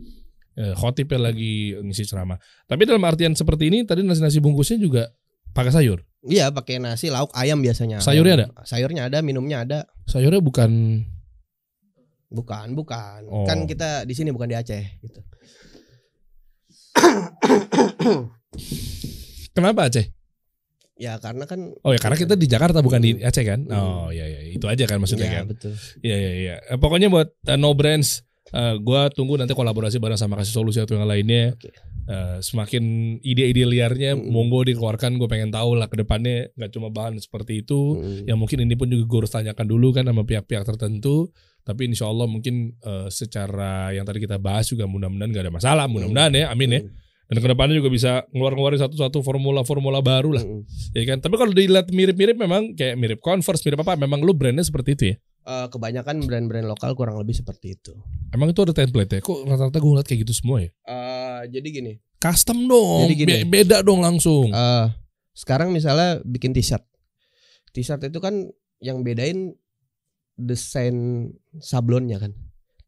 Ya, khotibnya lagi ngisi ceramah. Tapi dalam artian seperti ini tadi nasi-nasi bungkusnya juga pakai sayur. Iya, pakai nasi, lauk, ayam biasanya. Sayurnya Ayam. Sayurnya ada, minumnya ada. Sayurnya bukan Bukan, bukan. Oh. Kan kita di sini bukan di Aceh gitu. kenapa Aceh? Ya karena kan Oh ya karena kita di Jakarta bukan di Aceh kan? Oh iya iya itu aja kan maksudnya ya, kan. betul. Iya iya iya. Eh, Pokoknya buat uh, no brands eh, gua tunggu nanti kolaborasi bareng sama kasih solusi atau yang lainnya. Oke. Eh, semakin ide-ide liarnya Mm. monggo dikeluarkan gue pengen tahu lah ke depannya nggak cuma bahan seperti itu Mm. yang mungkin ini pun juga gue harus tanyakan dulu kan sama pihak-pihak tertentu tapi insya Allah mungkin eh, secara yang tadi kita bahas juga mudah-mudahan nggak ada masalah mudah-mudahan ya amin ya dan ke depannya juga bisa ngeluar-ngeluarin satu-satu formula-formula baru lah Mm. ya kan tapi kalau dilihat mirip-mirip memang kayak mirip Converse mirip apa memang lu brandnya seperti itu ya Eh, kebanyakan brand-brand lokal kurang lebih seperti itu. emang itu ada template ya kok rata-rata gue ngeliat kayak gitu semua ya Eh, jadi gini, custom dong Jadi gini. Be- beda dong langsung eh sekarang misalnya bikin t-shirt. T-shirt itu kan yang bedain desain sablonnya kan.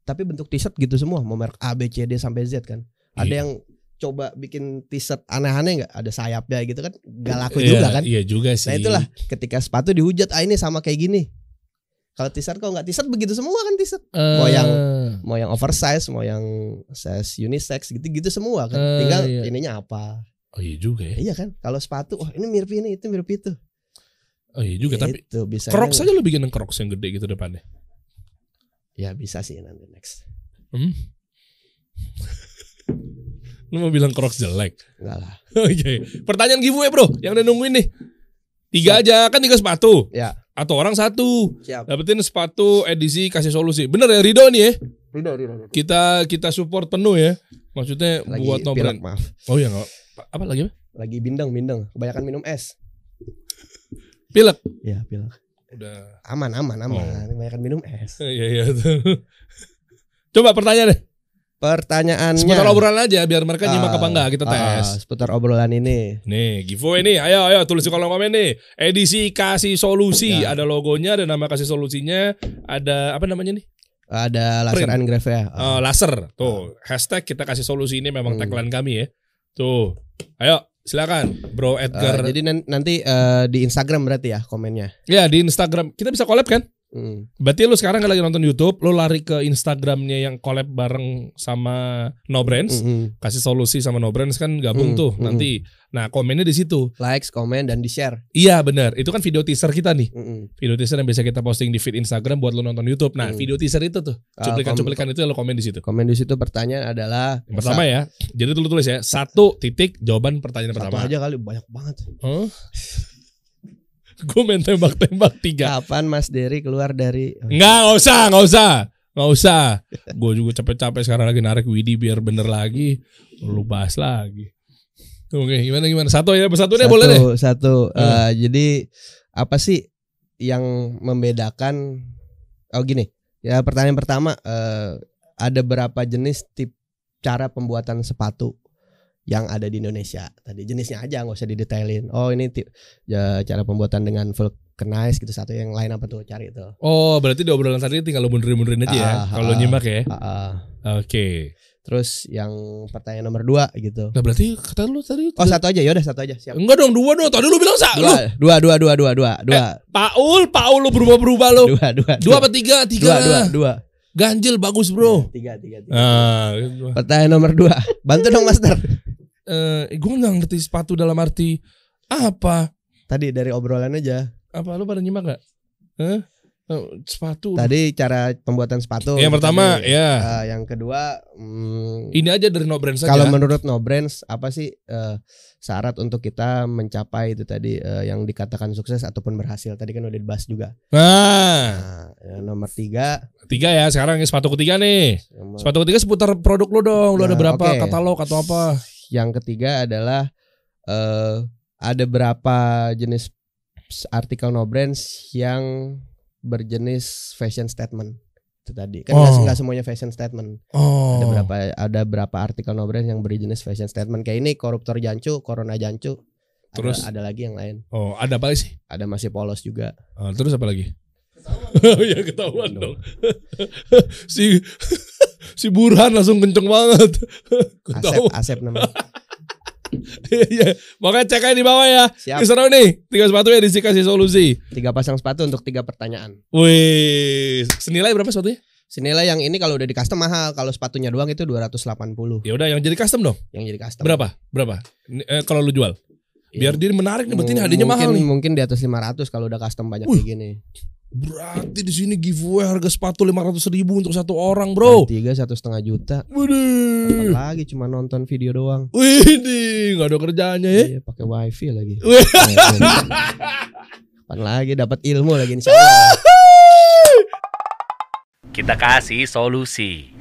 Tapi bentuk t-shirt gitu semua, mau merek A, B, C, D sampai Z kan. Ada Iya. yang coba bikin t-shirt aneh-aneh nggak? Ada sayapnya gitu kan, gak laku Iya, juga kan. iya juga sih Nah itulah ketika sepatu dihujat, ah ini sama kayak gini. Kalau t-shirt kalau nggak t-shirt begitu semua kan t-shirt. mau yang Mau yang oversize, mau yang size unisex gitu-gitu semua kan. Eh, Tinggal iya. ininya apa. oh iya juga ya Iya kan? Kalau sepatu, oh ini mirip ini, itu mirip itu. oh iya juga tapi itu bisa. Crocs aja lu bikin yang Crocs yang gede gitu depannya Ya bisa sih nanti next. Hmm. Lu mau bilang Crocs jelek? Enggak lah. Oke. Pertanyaan giveaway bro, yang udah nungguin nih. Tiga aja kan tiga sepatu. Ya. Atau orang satu. Siap. Dapetin sepatu edisi kasih solusi. Bener ya Rido nih ya. Rido, Rido, Rido. Kita kita support penuh ya. Maksudnya Lagi buat no brand. maaf. Oh iya nggak. Apa lagi? Lagi bindeng, bindeng. Kebanyakan minum es. Pilek. Ya, pilek. Udah. Aman, aman, aman. Oh. Kebanyakan minum es. Iya iya. tuh. Coba pertanyaan deh. Pertanyaannya. Seputar obrolan aja biar mereka nyimak Ah, apa enggak kita ah, tes. seputar obrolan ini. Nih, giveaway nih. Ayo, ayo tulis di kolom komen nih. Edisi kasih solusi. Ya. Ada logonya, ada nama kasih solusinya, ada apa namanya nih? Ada laser Print. engrave ya. Eh, laser. Tuh, hashtag kita kasih solusi ini memang Hmm. tagline kami ya. Tuh. Ayo, silakan Bro Eh, Edgar. jadi nan- nanti eh, di Instagram berarti ya komennya. ya, di Instagram. Kita bisa collab kan? Hmm. Berarti lu sekarang lagi nonton YouTube, lu lari ke Instagramnya yang collab bareng sama No Brands. Mm-mm. Kasih solusi sama No Brands kan gabung Hmm, tuh hmm. nanti. Nah, komennya di situ. Likes, komen dan di share. Iya, benar. Itu kan video teaser kita nih. Mm-mm. video teaser yang biasa kita posting di feed Instagram buat lo nonton YouTube. Nah, Hmm. video teaser itu tuh, Ah, cuplikan-cuplikan itu lo komen di situ. Komen di situ pertanyaan adalah Yang pertama ya, jadi tulis tulis ya, satu titik jawaban pertanyaan satu pertama. aja kali banyak banget. Huh? Gue main tembak-tembak tiga. Kapan Mas Dery keluar dari Enggak, nggak usah, nggak usah, nggak usah. Gue juga capek-capek sekarang lagi narik Widi biar bener lagi. Lu bahas lagi. Oke, gimana gimana? Satu ya, satu deh boleh deh. Satu. Hmm. eh, jadi apa sih yang membedakan? Oh gini, ya pertanyaan pertama eh, ada berapa jenis tip cara pembuatan sepatu yang ada di Indonesia? Tadi jenisnya aja nggak usah didetailin. Oh ini ya, cara pembuatan dengan vulcanize gitu satu yang lain apa tuh cari itu. Oh, berarti di obrolan tadi tinggal lo mundurin-mundurin aja ya. Ah, Kalau ah. nyimak ya. Ah, ah. Oke. Terus yang pertanyaan nomor dua gitu. Nah, berarti kata lu tadi Oh satu aja, yaudah satu aja siap. Enggak dong, dua dong. Tadi lu bilang sa, lu. Dua, dua, dua, dua, dua, dua, dua, Paul, Paul lu berubah-berubah lu. dua, dua, Dua apa tiga? Tiga dua, dua, dua. Ganjil bagus bro. Tiga, tiga, tiga. Ah, gitu. Pertanyaan nomor dua. Bantu dong Master. eh, gue nggak ngerti sepatu dalam arti apa? Tadi dari obrolan aja. Apa lu pada nyimak nggak? Hah? Eh, sepatu. Tadi cara pembuatan sepatu. yang pertama Tadi. ya. Eh, yang kedua, hmm, Ini aja dari no brand saja. kalau menurut No Brands apa sih eh, syarat untuk kita mencapai itu tadi eh, yang dikatakan sukses ataupun berhasil? Tadi kan udah dibahas juga. nah, Nah, nomor tiga, tiga ya. Sekarang ini sepatu ketiga nih. nomor- Sepatu ketiga seputar produk lu dong. Ada Nah, berapa oke. katalog atau apa? yang ketiga adalah eh ada berapa jenis artikel no brands yang berjenis fashion statement itu tadi kan nggak Oh. nggak semuanya fashion statement Oh. ada berapa ada berapa artikel no yang berjenis fashion statement kayak ini koruptor jancu corona jancu Ada- Terus? ada, lagi yang lain Oh, ada apa sih? ada masih polos juga Oh, terus apa lagi? Oh ya ketahuan dong. si si Burhan langsung kenceng banget. Asep tahu. asep namanya makanya cek aja di bawah ya. siap Ini seru nih. Tiga sepatu ya dikasih solusi. tiga pasang sepatu untuk tiga pertanyaan Wih, senilai berapa sepatunya? senilai yang ini kalau udah di custom mahal kalau sepatunya doang itu 280 Ya udah yang jadi custom dong. yang jadi custom Berapa? Berapa? Eh, kalau lu jual? Biar dia menarik nih, berarti ini hadiahnya mungkin, mahal nih. Mungkin di atas 500 kalau udah custom banyak Wih. kayak gini. Berarti di sini giveaway harga sepatu 500 ribu untuk satu orang, bro. Tiga satu setengah juta. Waduh. lagi cuma nonton video doang. Wih, nggak ada kerjaannya ya. Iya, pakai wifi lagi. Wih. Kapan lagi dapat ilmu lagi insya Allah. Kita kasih solusi.